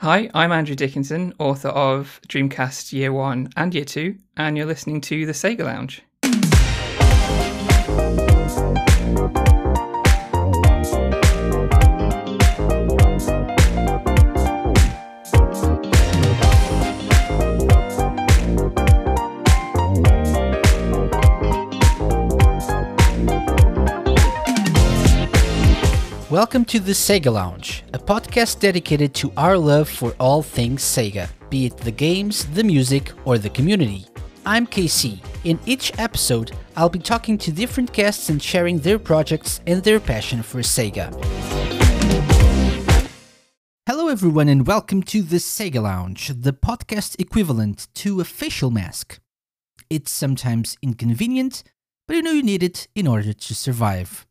Hi, I'm Andrew Dickinson, author of Dreamcast Year 1 and Year 2, and you're listening to The Sega Lounge. Welcome to the Sega Lounge, a podcast dedicated to our love for all things Sega, be it the games, the music, or the community. I'm KC. In each episode, I'll be talking to different guests and sharing their projects and their passion for Sega. Hello, everyone, and welcome to the Sega Lounge, the podcast equivalent to a facial mask. It's sometimes inconvenient, but you know you need it in order to survive.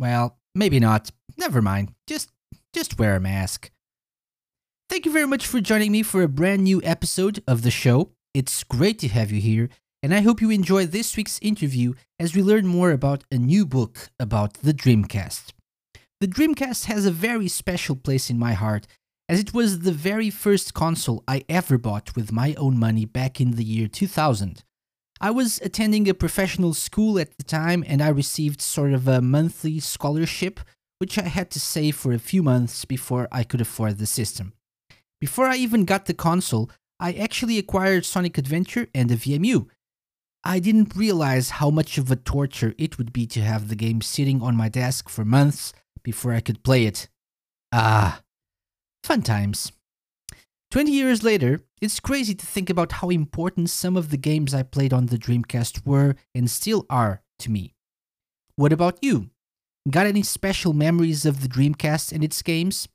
Well, Maybe not. Never mind. Just just wear a mask. Thank you very much for joining me for a brand new episode of the show. It's great to have you here, and I hope you enjoy this week's interview as we learn more about a new book about the Dreamcast. The Dreamcast has a very special place in my heart, as it was the very first console I ever bought with my own money back in the year 2000. I was attending a professional school at the time and I received sort of a monthly scholarship, which I had to save for a few months before I could afford the system. Before I even got the console, I actually acquired Sonic Adventure and a VMU. I didn't realize how much of a torture it would be to have the game sitting on my desk for months before I could play it. Ah, fun times. 20 years later, it's crazy to think about how important some of the games I played on the Dreamcast were and still are to me. What about you? Got any special memories of the Dreamcast and its games?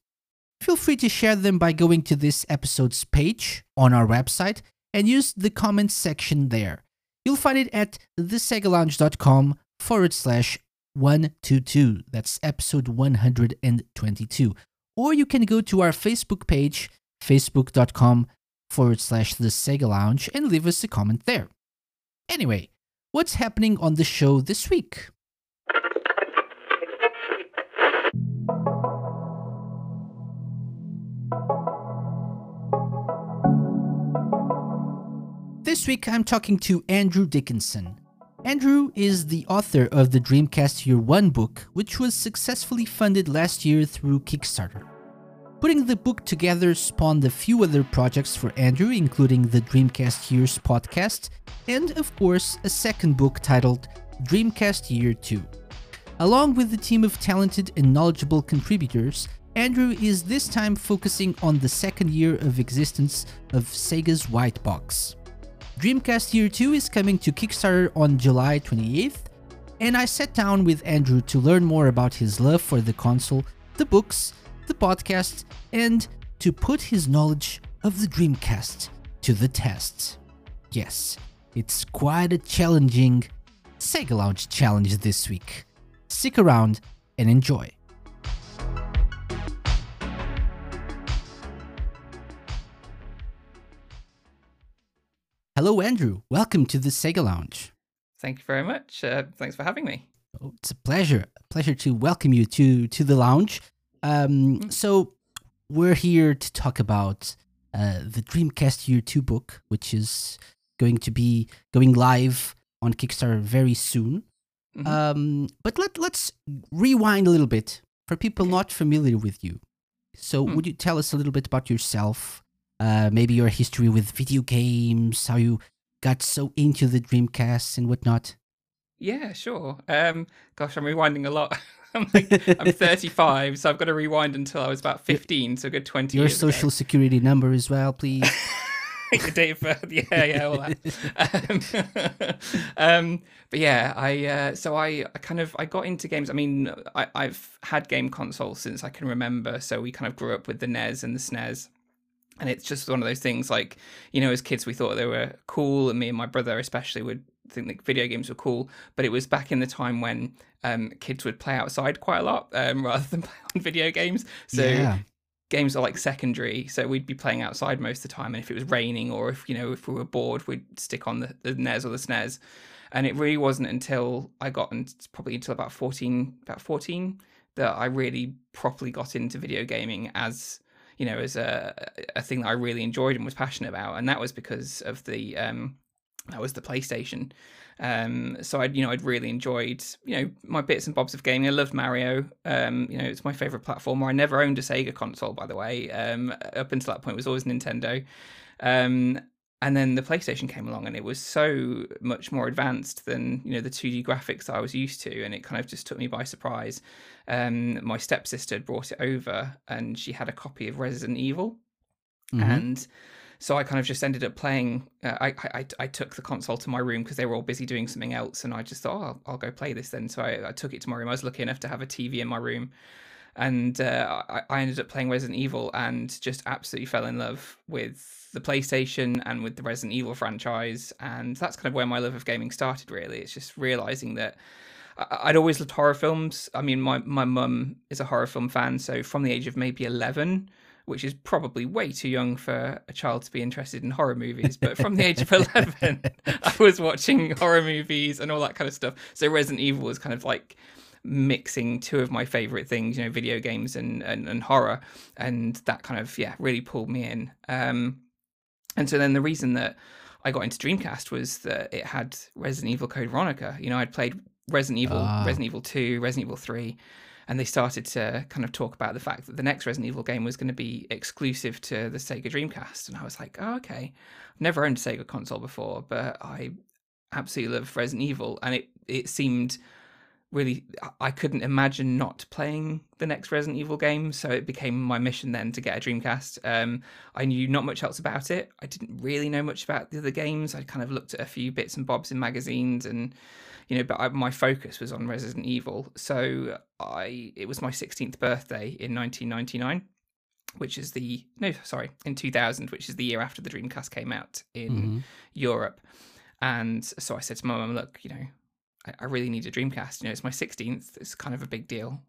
Feel free to share them by going to this episode's page on our website and use the comments section there. You'll find it at thesegalounge.com forward slash 122. That's episode 122. Or you can go to our Facebook page facebook.com forward slash the Sega Lounge and leave us a comment there. Anyway, what's happening on the show this week? This week I'm talking to Andrew Dickinson. Andrew is the author of the Dreamcast Year 1 book, which was successfully funded last year through Kickstarter. Putting the book together spawned a few other projects for Andrew, including the Dreamcast Years podcast, and of course, a second book titled Dreamcast Year 2. Along with a team of talented and knowledgeable contributors, Andrew is this time focusing on the second year of existence of Sega's White Box. Dreamcast Year 2 is coming to Kickstarter on July 28th, and I sat down with Andrew to learn more about his love for the console, the books, the podcast, and to put his knowledge of the Dreamcast to the test. Yes, it's quite a challenging Sega Lounge challenge this week. Stick around and enjoy. Hello, Andrew. Welcome to the Sega Lounge. Thank you very much. Uh, thanks for having me. Oh, it's a pleasure. A pleasure to welcome you to to the lounge. Um, mm. so we're here to talk about uh, the Dreamcast Year 2 book, which is going to be going live on Kickstarter very soon. Mm-hmm. Um, but let, let's rewind a little bit for people not familiar with you. So, hmm. would you tell us a little bit about yourself? Uh, maybe your history with video games, how you got so into the Dreamcast and whatnot? Yeah, sure. Um, gosh, I'm rewinding a lot. I'm like, I'm 35, so I've got to rewind until I was about 15, so a good 20 Your social ago. security number as well, please. Your date of birth, yeah, yeah, all that. Um, um, but yeah, I uh, so I, I kind of I got into games. I mean, I, I've had game consoles since I can remember, so we kind of grew up with the NES and the SNES and it's just one of those things like you know as kids we thought they were cool and me and my brother especially would think that video games were cool, but it was back in the time when um, kids would play outside quite a lot um, rather than play on video games. So yeah. games are like secondary. So we'd be playing outside most of the time, and if it was raining or if you know if we were bored, we'd stick on the, the NES or the SNES. And it really wasn't until I got and probably until about fourteen, about fourteen, that I really properly got into video gaming as you know, as a a thing that I really enjoyed and was passionate about, and that was because of the um, that was the PlayStation. Um, so I'd you know I'd really enjoyed you know my bits and bobs of gaming. I loved Mario. Um, you know it's my favorite platformer. I never owned a Sega console by the way. Um, up until that point, it was always Nintendo. Um, and then the PlayStation came along, and it was so much more advanced than you know the 2D graphics I was used to, and it kind of just took me by surprise. Um, my stepsister had brought it over, and she had a copy of Resident Evil, mm-hmm. and so I kind of just ended up playing. Uh, I, I, I took the console to my room because they were all busy doing something else, and I just thought, oh, I'll, I'll go play this then. So I, I, took it to my room. I was lucky enough to have a TV in my room, and uh, I, I ended up playing Resident Evil and just absolutely fell in love with the PlayStation and with the Resident Evil franchise, and that's kind of where my love of gaming started. Really, it's just realizing that. I'd always loved horror films. I mean, my my mum is a horror film fan, so from the age of maybe eleven, which is probably way too young for a child to be interested in horror movies. But from the age of 11, I was watching horror movies and all that kind of stuff. So Resident Evil was kind of like mixing two of my favorite things, you know, video games and, and, and horror. And that kind of, yeah, really pulled me in. Um, and so then the reason that I got into Dreamcast was that it had Resident Evil Code Veronica. You know, I'd played Resident Evil, ah. Resident Evil 2, Resident Evil 3 and they started to kind of talk about the fact that the next Resident Evil game was going to be exclusive to the Sega Dreamcast, and I was like, oh, okay, I've never owned a Sega console before, but I absolutely love Resident Evil, and it it seemed really I couldn't imagine not playing the next Resident Evil game, so it became my mission then to get a Dreamcast. Um, I knew not much else about it. I didn't really know much about the other games. I kind of looked at a few bits and bobs in magazines and you know, but I, my focus was on Resident Evil. So I, it was my 16th birthday in 1999, which is the no, sorry, in 2000, which is the year after the Dreamcast came out in mm-hmm. Europe. And so I said to my mum, look, you know, I, I really need a Dreamcast. You know, it's my 16th. It's kind of a big deal.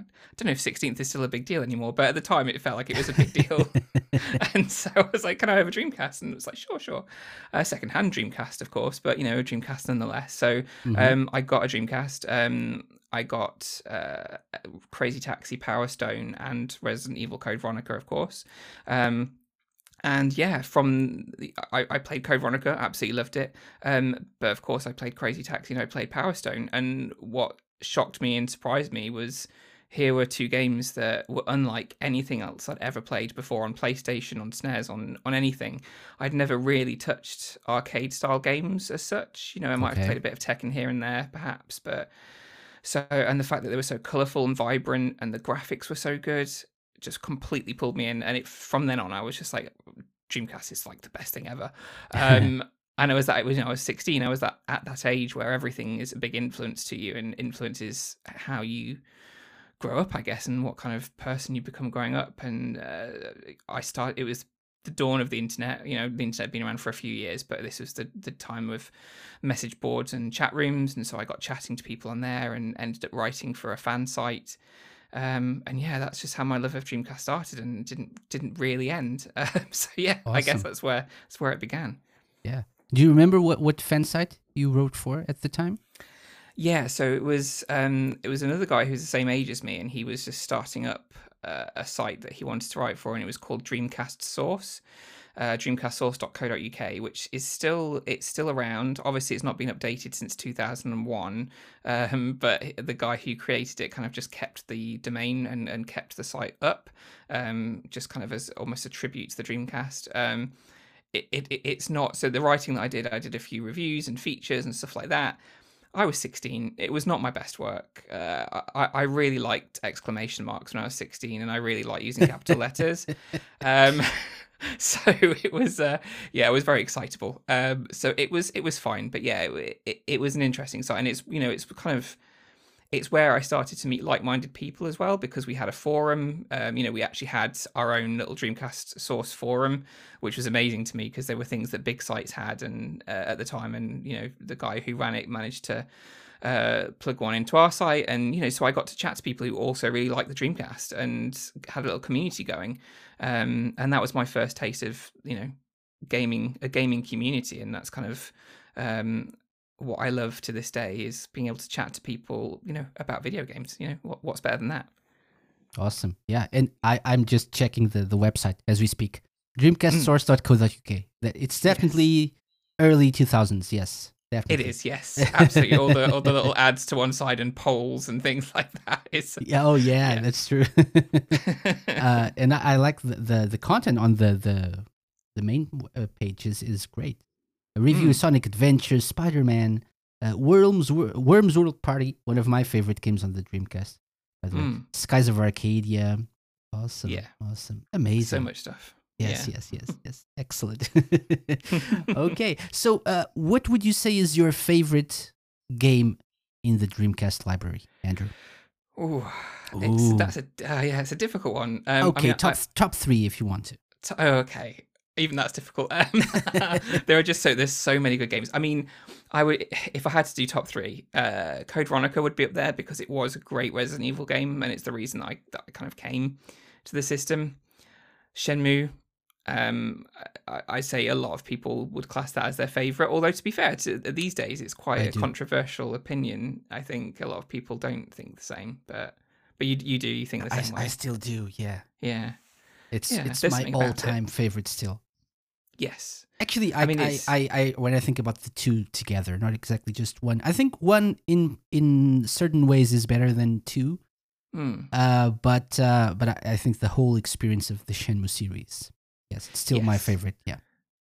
I don't know if 16th is still a big deal anymore, but at the time it felt like it was a big deal. and so I was like, can I have a Dreamcast? And it was like, sure, sure. A second-hand Dreamcast, of course, but, you know, a Dreamcast nonetheless. So mm-hmm. um, I got a Dreamcast. Um, I got uh, Crazy Taxi, Power Stone, and Resident Evil Code Veronica, of course. Um, and yeah, from the, I, I played Code Veronica, absolutely loved it. Um, but of course, I played Crazy Taxi and I played Power Stone. And what shocked me and surprised me was here were two games that were unlike anything else I'd ever played before on PlayStation, on SNES, on on anything. I'd never really touched arcade style games as such. You know, I might okay. have played a bit of Tekken here and there, perhaps, but so and the fact that they were so colourful and vibrant and the graphics were so good just completely pulled me in. And it from then on, I was just like, Dreamcast is like the best thing ever. Um, and I was that was you know I was 16. I was that at that age where everything is a big influence to you and influences how you grow up, I guess, and what kind of person you become growing up. And uh, I start. it was the dawn of the internet. You know, the internet had been around for a few years, but this was the, the time of message boards and chat rooms. And so I got chatting to people on there and ended up writing for a fan site. Um, and yeah, that's just how my love of Dreamcast started and didn't didn't really end. Uh, so yeah, awesome. I guess that's where that's where it began. Yeah. Do you remember what what fan site you wrote for at the time? Yeah, so it was um, it was another guy who's the same age as me, and he was just starting up uh, a site that he wanted to write for, and it was called Dreamcast Source, uh, dreamcastsource.co.uk, which is still it's still around. Obviously, it's not been updated since 2001, um, but the guy who created it kind of just kept the domain and, and kept the site up, um, just kind of as almost a tribute to the Dreamcast. Um, it, it, it's not so the writing that I did, I did a few reviews and features and stuff like that I was 16. It was not my best work. Uh, I, I really liked exclamation marks when I was 16, and I really liked using capital letters. Um, so it was, uh, yeah, it was very excitable. Um, so it was, it was fine. But yeah, it, it, it was an interesting site, and it's, you know, it's kind of it's where I started to meet like-minded people as well because we had a forum. Um, you know, we actually had our own little Dreamcast source forum, which was amazing to me because there were things that big sites had and uh, at the time, and you know, the guy who ran it managed to uh, plug one into our site, and you know, so I got to chat to people who also really liked the Dreamcast and had a little community going, um, and that was my first taste of you know gaming a gaming community, and that's kind of um, what I love to this day is being able to chat to people, you know, about video games. You know, what, what's better than that? Awesome. Yeah, and I I'm just checking the the website as we speak. Mm. Dreamcastsource.co.uk. That it's definitely early 2000s. Yes, It definitely. is, yes, absolutely. all the all the little ads to one side and polls and things like that. It's Yeah. Oh yeah, Yeah. that's true. uh, and I, I like the, the the content on the the the main uh, page is is great. Review Mm. Sonic Adventure, Spider Man, uh, Worms Worms World Party, one of my favorite games on the Dreamcast. By the way, Mm. Skies of Arcadia, awesome, Yeah. awesome, amazing. so much stuff. Yes, yeah. yes, yes, yes. Excellent. okay, so uh, what would you say is your favorite game in the Dreamcast library, Andrew? Ooh, Ooh. it's that's a uh, yeah, it's a difficult one. Um, I okay, mean, I- top top three if you want to. T- oh, okay. Even that's difficult. Um, there are just so there's so many good games. I mean, I would if I had to do top three, uh, Code Veronica would be up there because it was a great Resident Evil game, and it's the reason I that I kind of came to the system. Shenmue, um, I, I say a lot of people would class that as their favorite. Although to be fair, to, these days it's quite I a do. controversial opinion. I think a lot of people don't think the same, but but you you do you think the I, same I way? still do. Yeah, Yeah. it's Yeah, it's my it. all-time favorite still. Yes. Actually, I, I mean, I, I, I, when I think about the two together, not exactly just one. I think one in in certain ways is better than two. Mm. Uh, but uh, but I, I think the whole experience of the Shenmue series, yes, it's still my favorite. Yeah,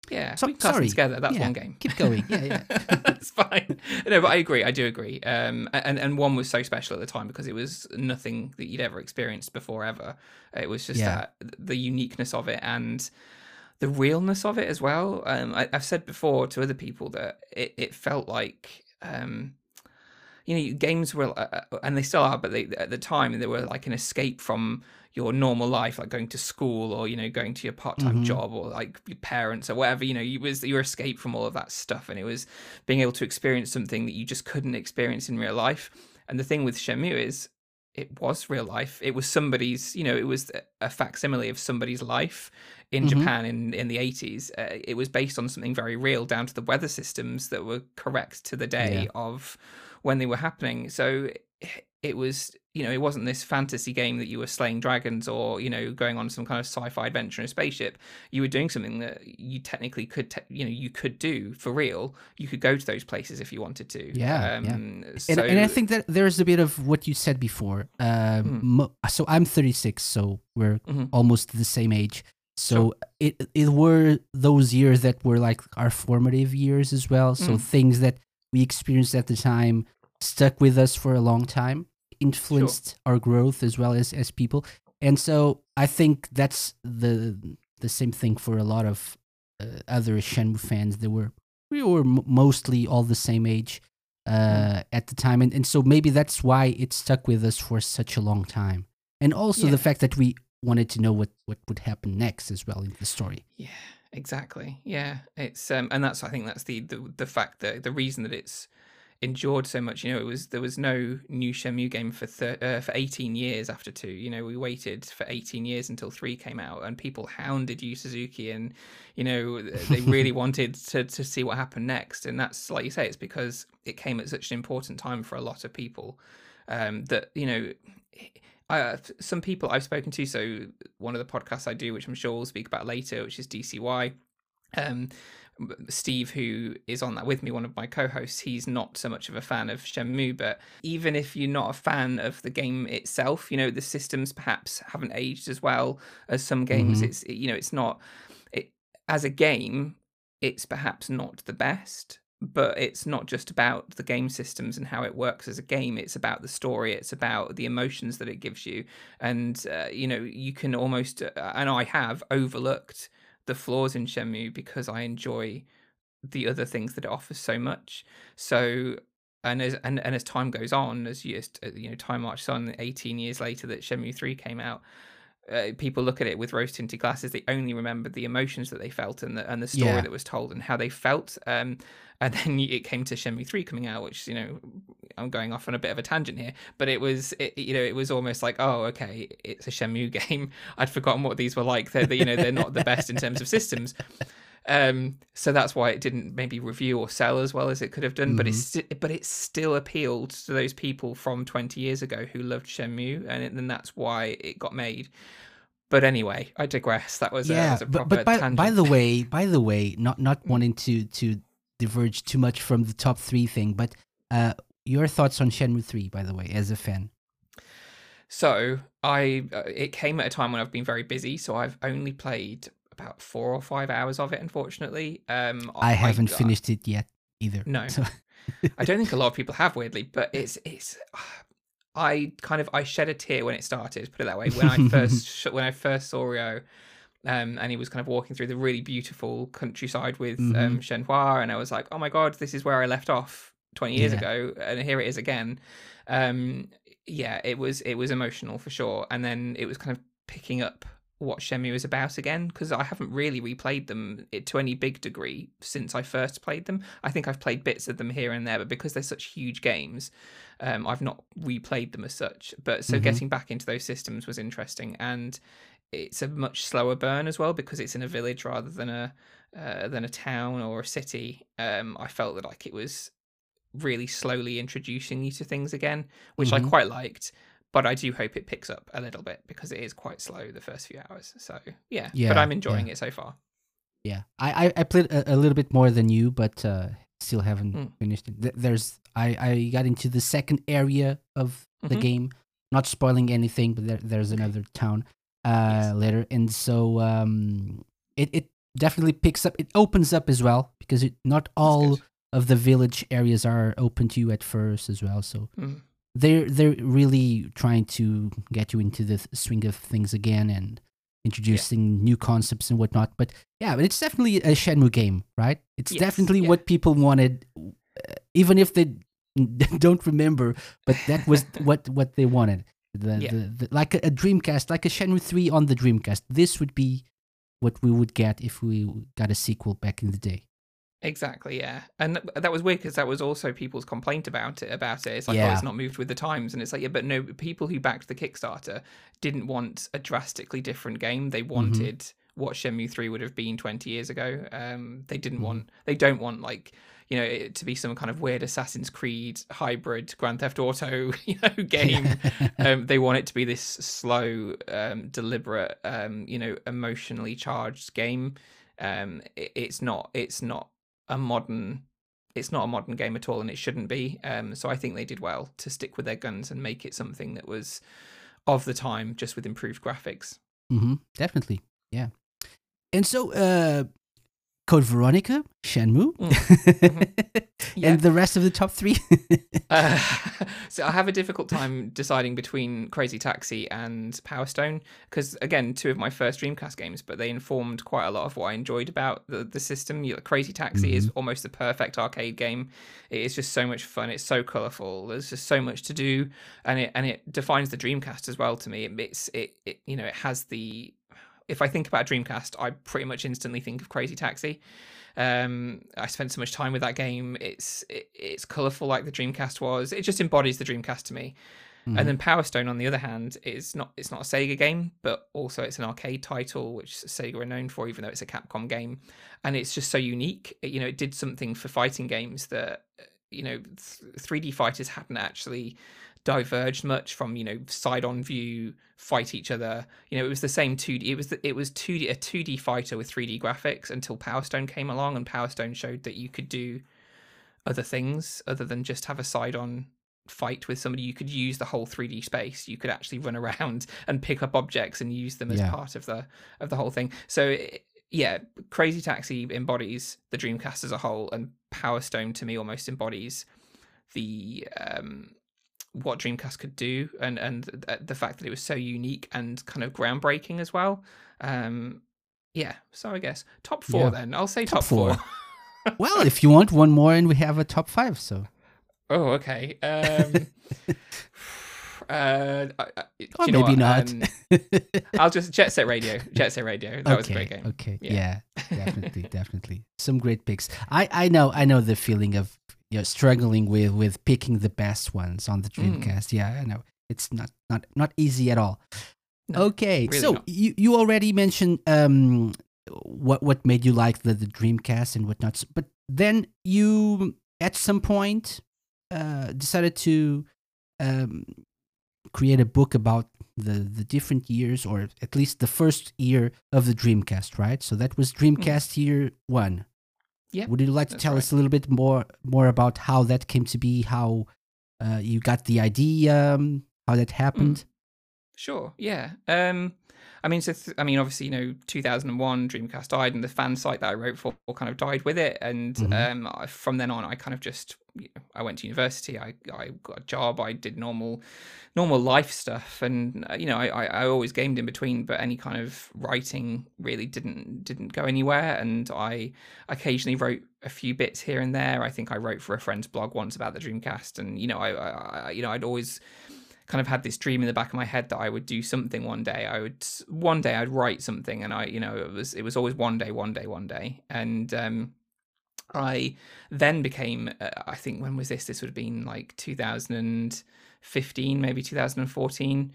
Yeah, So- we them sorry. together. That's Yeah, one game. keep going. Yeah, yeah. it's fine. No, but I agree. I do agree. Um, and and one was so special at the time because it was nothing that you'd ever experienced before ever. It was just Yeah. that the uniqueness of it and the realness of it as well. Um, I, I've said before to other people that it, it felt like. Um, you know, games were, uh, uh, and they still are, but they, at the time they were like an escape from your normal life, like going to school or you know going to your part-time Mhm. job or like your parents or whatever. You know, you was your escape from all of that stuff, and it was being able to experience something that you just couldn't experience in real life. And the thing with Shenmue is, it was real life. It was somebody's, you know, it was a facsimile of somebody's life in Mhm. Japan in in the eighties. Uh, it was based on something very real, down to the weather systems that were correct to the day Yeah. of when they were happening. So it was, you know, it wasn't this fantasy game that you were slaying dragons or you know going on some kind of sci-fi adventure in a spaceship. You were doing something that you technically could, te- you know, you could do for real. You could go to those places if you wanted to. Yeah, yeah. Um, and, So, and I think that there's a bit of what you said before. Um, Mm. mo- so I'm 36, so we're Mhm. almost the same age. So it it were those years that were like our formative years as well. So Mm. things that we experienced at the time stuck with us for a long time, influenced our growth as well as as people. And so I think that's the the same thing for a lot of uh, other Shenmue fans. They were we were m- mostly all the same age uh, at the time, and and so maybe that's why it stuck with us for such a long time. And also Yeah. the fact that we wanted to know what what would happen next as well in the story. Yeah, exactly. Yeah, it's um, and that's I think that's the the the fact that the reason that it's endured so much. You know, it was there was no new Shenmue game for thir- uh, for eighteen years after two. You know, we waited for eighteen years until three came out, and people hounded Yu Suzuki, and you know they really wanted to to see what happened next. And that's like you say, it's because it came at such an important time for a lot of people um, that you know. I, uh, some people I've spoken to, so one of the podcasts I do, which I'm sure we'll speak about later, which is DCY. Um, Steve, who is on that with me, one of my co-hosts, he's not so much of a fan of Shenmue, but even if you're not a fan of the game itself, you know the systems perhaps haven't aged as well as some games. Mhm. It's you know it's not it as a game, it's perhaps not the best, but it's not just about the game systems and how it works as a game. It's about the story. It's about the emotions that it gives you, and uh, you know you can almost uh, and I have overlooked the flaws in Shenmue because I enjoy the other things that it offers so much. So and as and, and as time goes on, as you just, uh, you know, time marches on. Eighteen years later, that Shenmue three came out. Uh, people look at it with rose tinted glasses. They only remember the emotions that they felt and the and the story Yeah. that was told and how they felt. Um, and then it came to Shenmue three coming out, which you know, I'm going off on a bit of a tangent here, but it was it, you know it was almost like oh okay, it's a Shenmue game. I'd forgotten what these were like. They're they- you know they're not the best in terms of systems. Um, so that's why it didn't maybe review or sell as well as it could have done. But Mm-hmm. it's sti- but it still appealed to those people from 20 years ago who loved Shenmue, and it- then that's why it got made. But anyway, I digress. That was a, yeah, was a but, proper but by, tangent. by the way, by the way, not not Mm. wanting to to diverge too much from the top three thing, but uh, your thoughts on Shenmue three, by the way, as a fan. So I uh, it came at a time when I've been very busy, so I've only played about four or five hours of it. Unfortunately, um, I haven't I- finished it yet either. No. So- I don't think a lot of people have, weirdly, but it's it's. I kind of I shed a tear when it started. Put it that way. When I first sh- when I first saw Ryo, um, and he was kind of walking through the really beautiful countryside with Mm-hmm. um, Shenhua, and I was like, oh my god, this is where I left off twenty years Yeah. ago, and here it is again. Um, yeah, it was it was emotional for sure, and then it was kind of picking up what Shenmue is about again because I haven't really replayed them to any big degree since I first played them. I think I've played bits of them here and there, but because they're such huge games, um, I've not replayed them as such. But so Mhm. getting back into those systems was interesting, and it's a much slower burn as well because it's in a village rather than a uh, than a town or a city. Um, I felt that like it was really slowly introducing you to things again, which I Mhm. quite liked. But I do hope it picks up a little bit because it is quite slow the first few hours. So yeah, Yeah, but I'm enjoying it so far. Yeah, I I, I played a, a little bit more than you, but uh, still haven't Mm. finished it. There's I I got into the second area of the Mhm. game. Not spoiling anything, but there, there's Okay. another town uh, Yes. later, and so um, it it definitely picks up. It opens up as well because it, not all of the village areas are open to you at first as well. So Mm. They're they're really trying to get you into the swing of things again and introducing new concepts and whatnot. But yeah, but it's definitely a Shenmue game, right? It's Yes, definitely yeah. what people wanted, uh, even if they don't remember. But that was what what they wanted. The, Yeah. the, the like a, a Dreamcast, like a Shenmue three on the Dreamcast. This would be what we would get if we got a sequel back in the day. Exactly, yeah, and th- that was weird because that was also people's complaint about it. About it, it's like, oh, it's not moved with the times, and it's like, yeah, but no, people who backed the Kickstarter didn't want a drastically different game. They wanted what Shenmue Three would have been twenty years ago. Um, they didn't Mhm. want, they don't want like, you know, it to be some kind of weird Assassin's Creed hybrid Grand Theft Auto, you know, game. um, they want it to be this slow, um, deliberate, um, you know, emotionally charged game. Um, it, it's not. It's not a modern. It's not a modern game at all, and it shouldn't be. Um, so I think they did well to stick with their guns and make it something that was of the time, just with improved graphics. hmm definitely, yeah. And so, uh, Code Veronica, Shenmue, Mm. Yeah. and the rest of the top three. Uh, so I have a difficult time deciding between Crazy Taxi and Power Stone because again, two of my first Dreamcast games, but they informed quite a lot of what I enjoyed about the, the system. You Crazy Taxi is almost the perfect arcade game. It is just so much fun. It's so colourful. There's just so much to do, and it and it defines the Dreamcast as well to me. It, it's it, it you know it has the. If I think about Dreamcast, I pretty much instantly think of Crazy Taxi. Um, I spent so much time with that game. It's it, it's colorful like the Dreamcast was. It just embodies the Dreamcast to me. Mhm. And then Power Stone, on the other hand, is not it's not a Sega game, but also it's an arcade title, which Sega are known for, even though it's a Capcom game. And it's just so unique. It- you know, it did something for fighting games that you know three D fighters hadn't actually diverged much from you know side on view fight each other. You know it was the same 2d it was the, it was 2d a 2d fighter with 3d graphics until power stone came along and power stone showed that you could do other things other than just have a side on fight with somebody. You could use the whole 3d space. You could actually run around and pick up objects and use them as Yeah. part of the of the whole thing. So it, yeah crazy taxi embodies the dreamcast as a whole and power stone to me almost embodies the um what Dreamcast could do, and and the fact that it was so unique and kind of groundbreaking as well. Um, yeah, so I guess top four Yeah. then. I'll say Top top, four. well, if you want one more, and we have a top five, so oh, okay. Um, uh, I- I- do or you know maybe what? not. Um, I'll just Jet Set Radio. Jet Set Radio. That was a great game. okay, Yeah. yeah, definitely, definitely, some great picks. I I know, I know the feeling of you know struggling with with picking the best ones on the Mm. Dreamcast. Yeah, I know it's not not not easy at all. No, okay, really so not. you you already mentioned um what what made you like the the Dreamcast and whatnot. But then you at some point uh, decided to um, create a book about the the different years, or at least the first year of the Dreamcast, right? So that was Dreamcast year one. Yeah. Would you like to tell right. us a little bit more more about how that came to be, how uh, you got the idea, um, how that happened? Sure. Yeah. Um, I mean, so th- I mean, obviously, you know, 2001, Dreamcast died, and the fan site that I wrote for kind of died with it. And Mhm. um, I, from then on, I kind of just, you know, I went to university. I, I got a job. I did normal, normal life stuff, and uh, you know, I, I, I always gamed in between. But any kind of writing really didn't didn't go anywhere. And I occasionally wrote a few bits here and there. I think I wrote for a friend's blog once about the Dreamcast, and you know, I, I I- you know, I'd always kind of had this dream in the back of my head that I would do something one day. I would one day I'd write something, and I, you know, it was it was always one day, one day, one day, and um, I then became. Uh, I think when was this? This would have been like 2015, maybe 2014.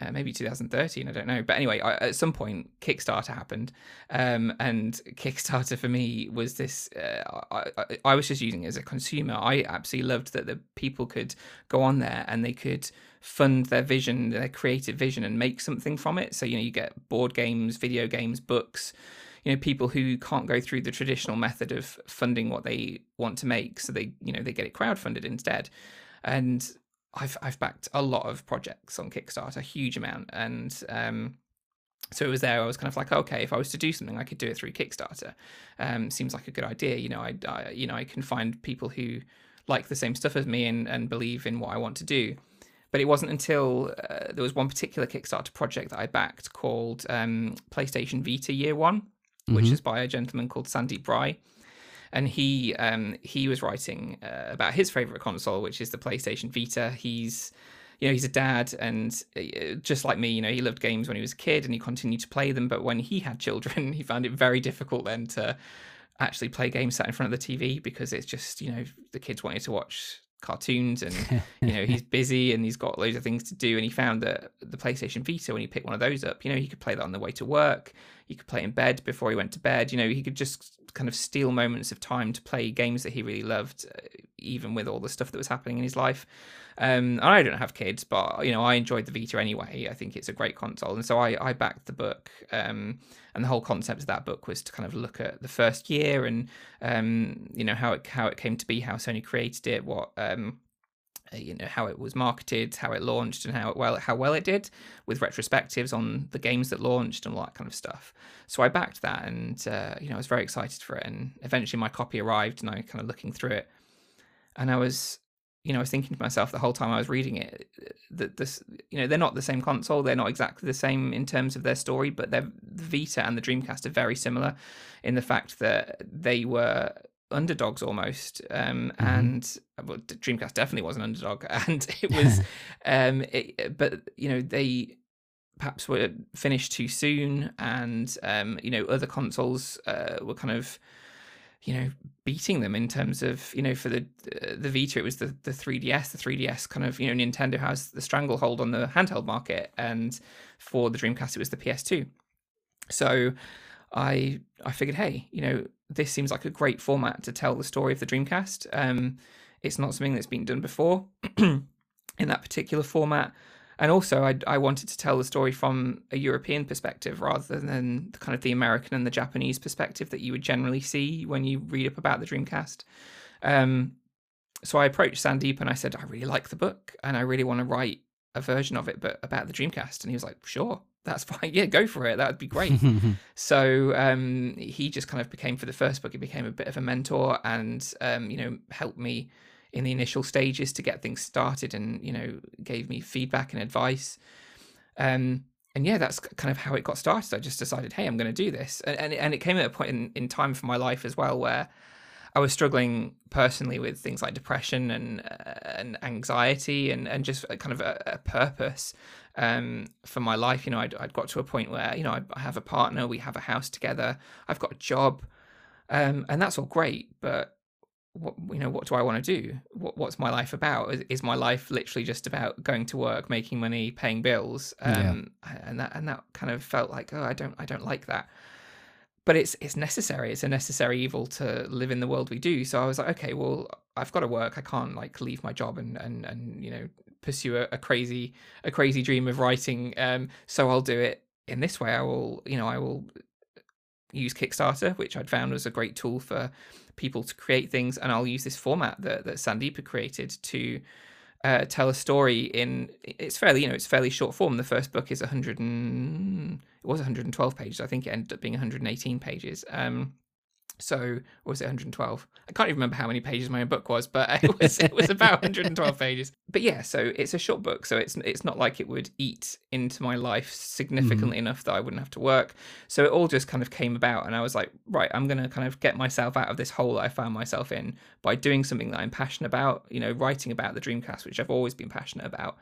Uh, maybe 2013 i don't know. But anyway I, at some point kickstarter happened. Um, and kickstarter for me was this uh, I, I, I was just using it as a consumer. I absolutely loved that the people could go on there and they could fund their vision their creative vision and make something from it. So you know you get board games video games books you know people who can't go through the traditional method of funding what they want to make. So they you know they get it crowdfunded instead. And i've i've backed a lot of projects on kickstarter a huge amount and um so it was there i was kind of like okay if i was to do something i could do it through kickstarter. Um seems like a good idea you know i, I you know i can find people who like the same stuff as me and and believe in what i want to do. But it wasn't until uh, there was one particular Kickstarter project that I backed called um, PlayStation Vita Year One, which Mhm. is by a gentleman called Sandeep Rai, and he um, he was writing uh, about his favorite console, which is the PlayStation Vita. He's you know he's a dad, and uh, just like me, you know he loved games when he was a kid, and he continued to play them. But when he had children, he found it very difficult then to actually play games sat in front of the TV because it's just you know the kids wanted to watch cartoons and you know he's busy and he's got loads of things to do and he found that the PlayStation Vita when he picked one of those up you know he could play that on the way to work he could play in bed before he went to bed you know he could just kind of steal moments of time to play games that he really loved uh, even with all the stuff that was happening in his life. Um I don't have kids but you know I enjoyed the Vita anyway. I think it's a great console. And so I I backed the book um and the whole concept of that book was to kind of look at the first year and um you know how it how it came to be how Sony created it what um you know how it was marketed, how it launched, and how well how well it did, with retrospectives on the games that launched and all that kind of stuff. So I backed that, and uh, you know I was very excited for it. And eventually my copy arrived, and I kind of looking through it, and I was, you know, I was thinking to myself the whole time I was reading it that this, you know, they're not the same console, they're not exactly the same in terms of their story, but they're the Vita and the Dreamcast are very similar in the fact that they were underdogs almost um Mhm. and well, dreamcast definitely was an underdog and it was um it, but you know they perhaps were finished too soon and um you know other consoles uh, were kind of you know beating them in terms of you know for the uh, the Vita it was the the 3DS the 3DS kind of you know Nintendo has the stranglehold on the handheld market and for the Dreamcast it was the PS2 so I I figured hey you know this seems like a great format to tell the story of the Dreamcast um it's not something that's been done before in that particular format and also I, I wanted to tell the story from a European perspective rather than the kind of the American and the Japanese perspective that you would generally see when you read up about the Dreamcast. Um, so I approached Sandeep and I said, I really like the book and I really want to write a version of it, but about the Dreamcast. And he was like, sure, that's fine. Yeah, go for it. That would be great. So um, he just kind of became, for the first book, he became a bit of a mentor and, um, you know, helped me in the initial stages to get things started and, you know, gave me feedback and advice. Um, and yeah, that's kind of how it got started. I just decided, hey, I'm going to do this. And, and, and it came at a point in, in time for my life as well where I was struggling personally with things like depression and uh, and anxiety and, and just a kind of a, a purpose um, for my life. You know, I'd, I'd got to a point where you know I, I have a partner, we have a house together, I've got a job, um, and that's all great. But what you know, what do I want to do? What, what's my life about? Is, is my life literally just about going to work, making money, paying bills? Yeah. Um, And that and that kind of felt like oh, I don't I don't like that but it's it's necessary. It's a necessary evil to live in the world we do. So I was like, okay, well, I've got to work. I can't like leave my job and and and you know pursue a, a crazy a crazy dream of writing. Um, so I'll do it in this way. I will, you know, I will use Kickstarter, which I'd found was a great tool for people to create things, and I'll use this format that that Sandeep had created to uh, tell a story in it's fairly you know it's fairly short form. The first book is 100 and it was 112 pages. I think it ended up being 118 pages. Um, so was it 112? I can't even remember how many pages my own book was, but it was it was about 112 pages. But yeah, so it's a short book, so it's it's not like it would eat into my life significantly mm. enough that I wouldn't have to work. So it all just kind of came about, and I was like, right, I'm gonna kind of get myself out of this hole that I found myself in by doing something that I'm passionate about. You know, writing about the Dreamcast, which I've always been passionate about,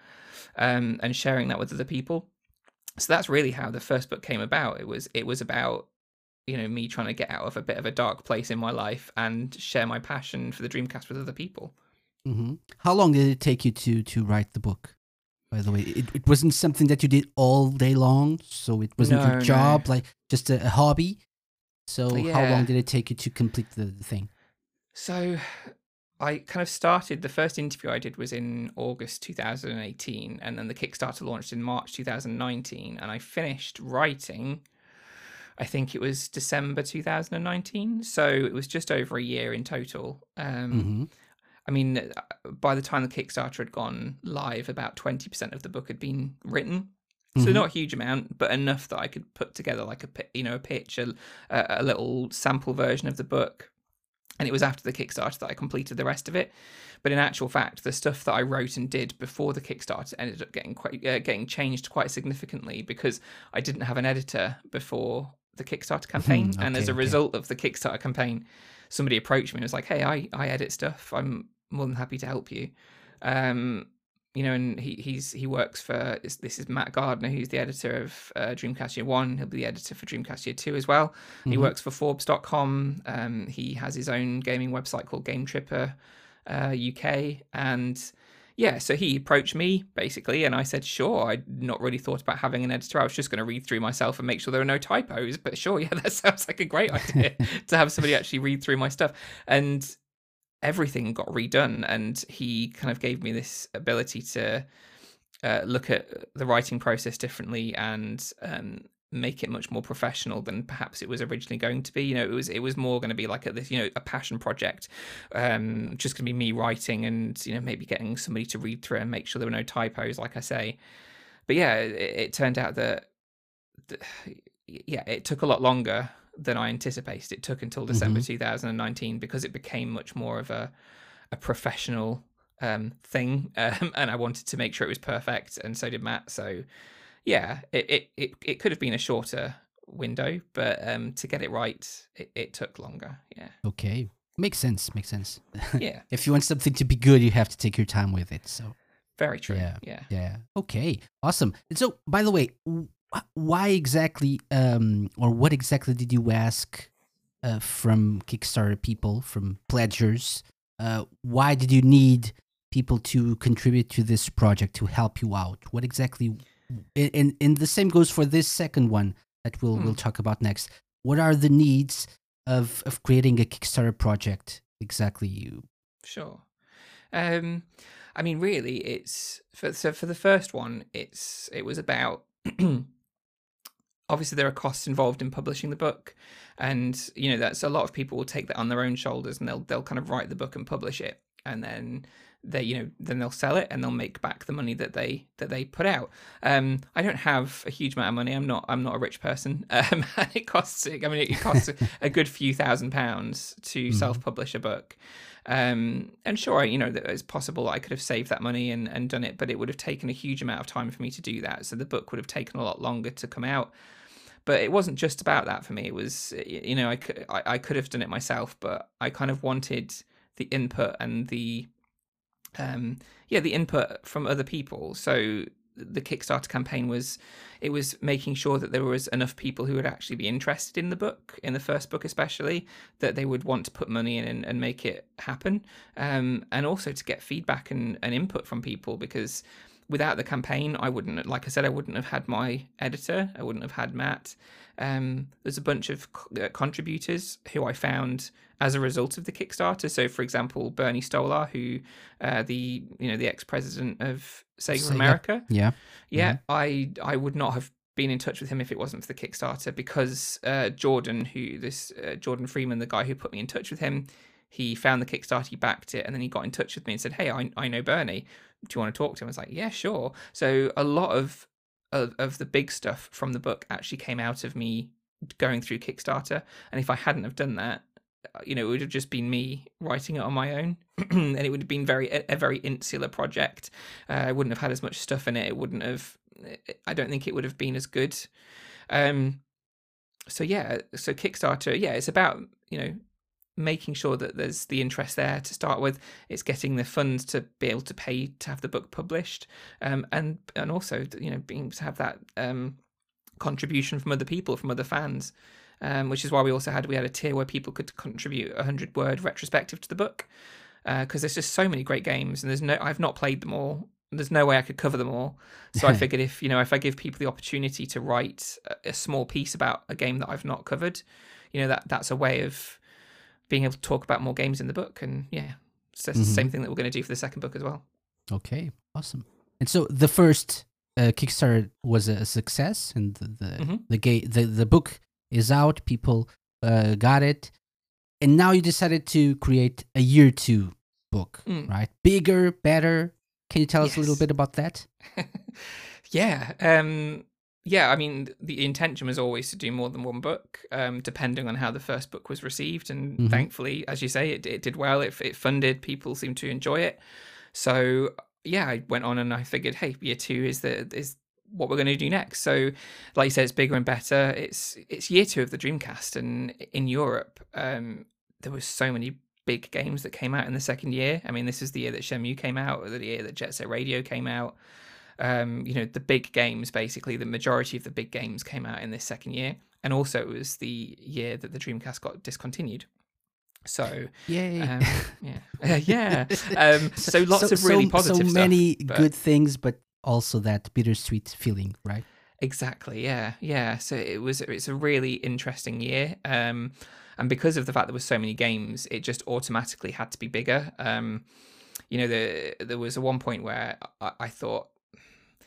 um, and sharing that with other people. So that's really how the first book came about. It was it was about you know me trying to get out of a bit of a dark place in my life and share my passion for the Dreamcast with other people. Mm-hmm. How long did it take you to to write the book? By the way, it, it wasn't something that you did all day long, so it wasn't no, your job, no. like just a, a, hobby. So yeah. how long did it take you to complete the, the thing? So I kind of started the first interview I did was in August 2018, and then the Kickstarter launched in March 2019, and I finished writing I think it was December 2019. So it was just over a year in total. Um, mm-hmm. I mean, by the time the Kickstarter had gone live, about 20% of the book had been written. So mm-hmm. not a huge amount, but enough that I could put together like a you know a pitch, a, a little sample version of the book, and it was after the Kickstarter that I completed the rest of it. But in actual fact, the stuff that I wrote and did before the Kickstarter ended up getting quite uh, getting changed quite significantly because I didn't have an editor before the Kickstarter campaign, okay, and as a okay. result of the Kickstarter campaign, somebody approached me and was like, "Hey, I I edit stuff. I'm more than happy to help you." Um, you know, and he he's he works for this is Matt Gardner, who's the editor of uh, Dreamcast Year One. He'll be the editor for Dreamcast Year Two as well. Mm-hmm. He works for Forbes.com. Um, he has his own gaming website called Game Tripper uh, UK, and yeah, so he approached me basically, and I said, sure. I'd not really thought about having an editor. I was just going to read through myself and make sure there were no typos. But sure, yeah, that sounds like a great idea to have somebody actually read through my stuff. And everything got redone, and he kind of gave me this ability to uh, look at the writing process differently and um, make it much more professional than perhaps it was originally going to be. You know, it was it was more going to be like a this you know a passion project, um, just going to be me writing and you know maybe getting somebody to read through and make sure there were no typos, like I say. But yeah, it, it turned out that, that, yeah, it took a lot longer than I anticipated. It took until December mm-hmm. 2019 because it became much more of a a professional um, thing, um, and I wanted to make sure it was perfect, and so did Matt. So yeah, it, it, it, it could have been a shorter window, but um, to get it right, it, it took longer. Yeah. Okay. Makes sense. Makes sense. Yeah. if you want something to be good, you have to take your time with it. So. Very true. Yeah. Yeah. Yeah. Okay. Awesome. And so, by the way, why exactly, um, or what exactly did you ask uh, from Kickstarter people, from pledgers? Uh, why did you need people to contribute to this project to help you out? What exactly and and the same goes for this second one that we'll we'll hmm. talk about next. What are the needs of of creating a Kickstarter project exactly? You sure. Um, I mean, really, it's for so for the first one, it's it was about. obviously, there are costs involved in publishing the book, and you know that's a lot of people will take that on their own shoulders, and they'll they'll kind of write the book and publish it, and then they you know then they'll sell it and they'll make back the money that they that they put out. Um i don't have a huge amount of money. I'm not i'm not a rich person. Um and it costs i mean it costs a good few thousand pounds to mm-hmm. self-publish a book. Um and sure you know it's possible i could have saved that money and and done it but it would have taken a huge amount of time for me to do that. So the book would have taken a lot longer to come out. But it wasn't just about that for me. It was you know i could I, I could have done it myself but i kind of wanted the input and the um, yeah, the input from other people. So the Kickstarter campaign was it was making sure that there was enough people who would actually be interested in the book, in the first book especially, that they would want to put money in and, and make it happen, um, and also to get feedback and, and input from people because without the campaign, I wouldn't, like I said, I wouldn't have had my editor. I wouldn't have had Matt. Um, there's a bunch of uh, contributors who I found as a result of the Kickstarter. So, for example, Bernie Stolar, who uh, the you know the ex-president of Sega, Sega. America. Yeah. yeah, mm-hmm. I I would not have been in touch with him if it wasn't for the Kickstarter because uh, Jordan, who this uh, Jordan Freeman, the guy who put me in touch with him, he found the Kickstarter, he backed it, and then he got in touch with me and said, "Hey, I, I know Bernie. Do you want to talk to him?" I was like, "Yeah, sure." So a lot of, of of the big stuff from the book actually came out of me going through Kickstarter, and if I hadn't have done that, uh, you know, it would have just been me writing it on my own, and it would have been very a, very insular project. Uh, I wouldn't have had as much stuff in it. It wouldn't have. I don't think it would have been as good. Um, so yeah, so Kickstarter, yeah, it's about you know making sure that there's the interest there to start with. It's getting the funds to be able to pay to have the book published, um, and and also you know being to have that um, contribution from other people, from other fans. Um, which is why we also had we had a tier where people could contribute a hundred word retrospective to the book because uh, there's just so many great games and there's no I've not played them all there's no way I could cover them all. So I figured if you know if I give people the opportunity to write a, a, small piece about a game that I've not covered, you know that that's a way of being able to talk about more games in the book. And yeah, it's mm-hmm. the same thing that we're going to do for the second book as well. Okay, awesome. And so the first uh, Kickstarter was a success, and the the mm-hmm. the, ga- the the book is out. People uh, got it, and now you decided to create a year two book, mm. right? Bigger, better. Can you tell us a little bit about that? yeah. Um, yeah, I mean, the intention was always to do more than one book, um, depending on how the first book was received. And mm-hmm. thankfully, as you say, it, it did well. It, it funded. People seemed to enjoy it. So yeah, I went on and I figured, hey, year two is the is what we're going to do next. So, like you said, it's bigger and better. It's it's year two of the Dreamcast, and in Europe, um, there was so many big games that came out in the second year. I mean, this is the year that Shenmue came out, or the year that Jet Set Radio came out um, you know, the big games, basically, the majority of the big games came out in this second year. And also, it was the year that the Dreamcast got discontinued. So, Yay. Um, yeah, uh, yeah. Um, so lots so, of really so, positive, so many stuff, good things, but also that bittersweet feeling, right? Exactly. Yeah, yeah. So it was. It's a really interesting year. Um, and because of the fact there was so many games, it just automatically had to be bigger. Um, you know, the, there was a one point where I, I thought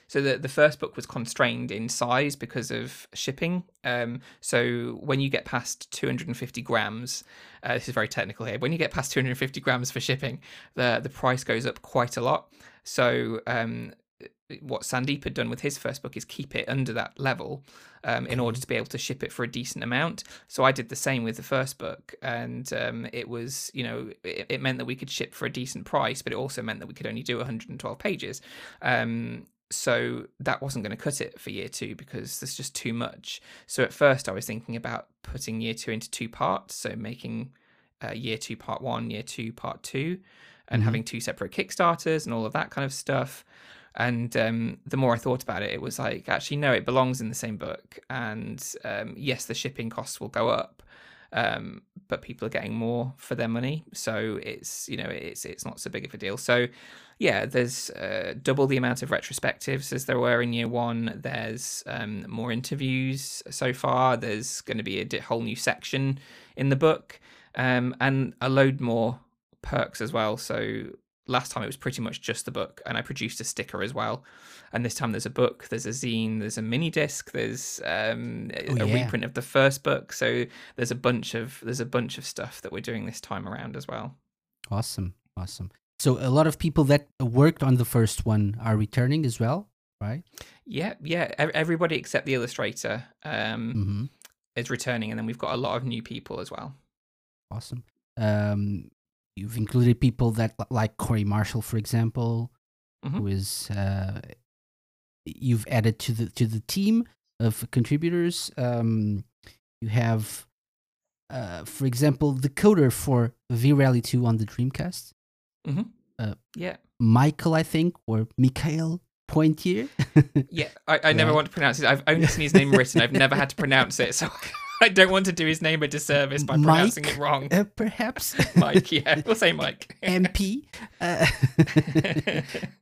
so the the first book was constrained in size because of shipping. Um, so when you get past 250 grams, uh, this is very technical here. When you get past 250 grams for shipping, the the price goes up quite a lot. So um, what Sandeep had done with his first book is keep it under that level um, in order to be able to ship it for a decent amount. So I did the same with the first book, and um, it was, you know, it, it, meant that we could ship for a decent price, but it also meant that we could only do 112 pages. Um, so that wasn't going to cut it for year two because there's just too much. So at first I was thinking about putting year two into two parts, so making uh, year two part one, year two part two, and mm-hmm. having two separate Kickstarters and all of that kind of stuff. And um, the more I thought about it, it was like, actually, no, it belongs in the same book. And um, yes, the shipping costs will go up, um, but people are getting more for their money, so it's you know it's it's not so big of a deal. So yeah, there's uh, double the amount of retrospectives as there were in year one. There's um, more interviews so far. There's going to be a whole new section in the book, um, and a load more perks as well. So last time it was pretty much just the book, and I produced a sticker as well. And this time there's a book, there's a zine, there's a mini disc, there's um, oh, a yeah. reprint of the first book. So there's a bunch of there's a bunch of stuff that we're doing this time around as well. Awesome, awesome. So a lot of people that worked on the first one are returning as well, right? Yeah, yeah. Everybody except the illustrator um, mm-hmm. is returning, and then we've got a lot of new people as well. Awesome. Um, you've included people that like Corey Marshall, for example, mm-hmm. who is uh, you've added to the to the team of contributors. Um, you have, uh, for example, the coder for V Rally Two on the Dreamcast. Mm-hmm. Uh, yeah, Michael, I think, or Mikhail Pointier. yeah, I, I never right. want to pronounce it. I've only seen his name written. I've never had to pronounce it, so I don't want to do his name a disservice by Mike? pronouncing it wrong. uh, perhaps Mike, yeah, we'll say Mike. MP. Uh,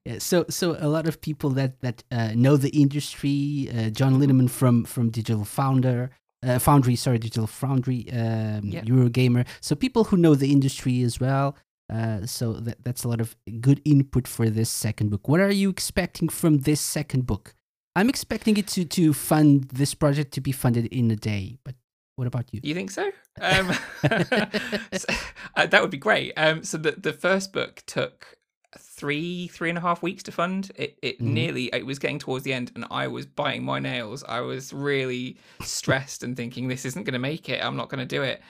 yeah, so so a lot of people that that uh, know the industry. Uh, John Linneman from from Digital Founder. Uh, Foundry, sorry, Digital Foundry, um, Yeah. Eurogamer. So people who know the industry as well. Uh, so that, that's a lot of good input for this second book. What are you expecting from this second book? I'm expecting it to to fund this project to be funded in a day. But what about you? You think so? Um, so- uh, that would be great. Um, so the the first book took three three and a half weeks to fund. It it Mhm. nearly it was getting towards the end, and I was biting my nails. I was really stressed and thinking this isn't going to make it. I'm not going to do it.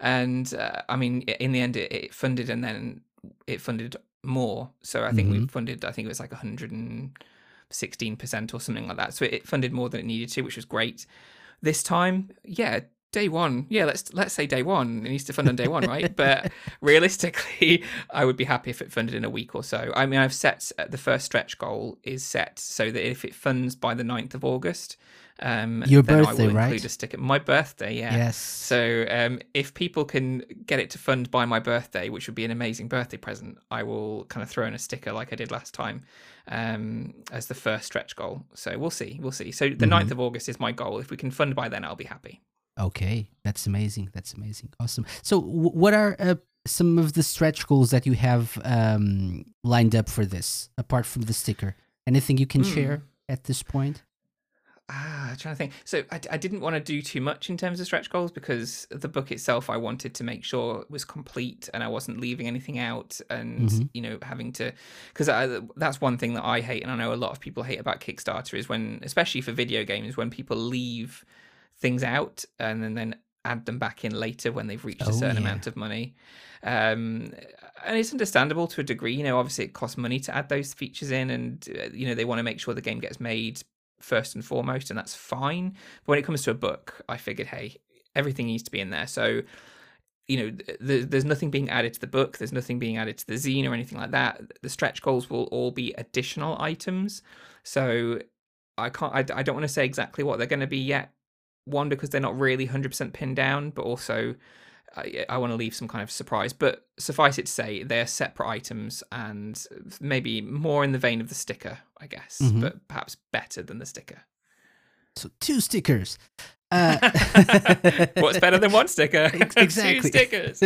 And uh, I mean, in the end, it, it funded, and then it funded more. So I think we Mhm. funded. I think it was like 116 percent or something like that. So it funded more than it needed to, which was great. This time, yeah, day one. Yeah, let's let's say day one. It needs to fund on day one, right? But realistically, I would be happy if it funded in a week or so. I mean, I've set uh, the first stretch goal is set so that if it funds by the 9th of August, um, Your then I birthday, will right? include a sticker. My birthday, yeah. Yes. So um, if people can get it to fund by my birthday, which would be an amazing birthday present, I will kind of throw in a sticker like I did last time um, as the first stretch goal. So we'll see, we'll see. So the 9th of August is my goal. If we can fund by then, I'll be happy. Okay, that's amazing. That's amazing. Awesome. So, w- what are uh, some of the stretch goals that you have um, lined up for this, apart from the sticker? Anything you can Hmm. share at this point? Ah, I'm trying to think. So I, I didn't want to do too much in terms of stretch goals because the book itself, I wanted to make sure was complete and I wasn't leaving anything out and, Mhm. you know, having to, because that's one thing that I hate. And I know a lot of people hate about Kickstarter is when, especially for video games, when people leave things out and then, then add them back in later when they've reached Oh, a certain yeah. amount of money. Um, and it's understandable to a degree. You know, obviously it costs money to add those features in, and uh, you know they want to make sure the game gets made first and foremost, and that's fine. But when it comes to a book, I figured, hey, everything needs to be in there. So, you know, th- th- there's nothing being added to the book. There's nothing being added to the zine or anything like that. The stretch goals will all be additional items. So, I can't. I, I don't want to say exactly what they're going to be yet. One because they're not really 100% pinned down, but also I, I want to leave some kind of surprise. But suffice it to say, they're separate items and maybe more in the vein of the sticker, I guess, Mhm. but perhaps better than the sticker. So, two stickers. Uh, What's better than one sticker? Ex- Two exactly. stickers.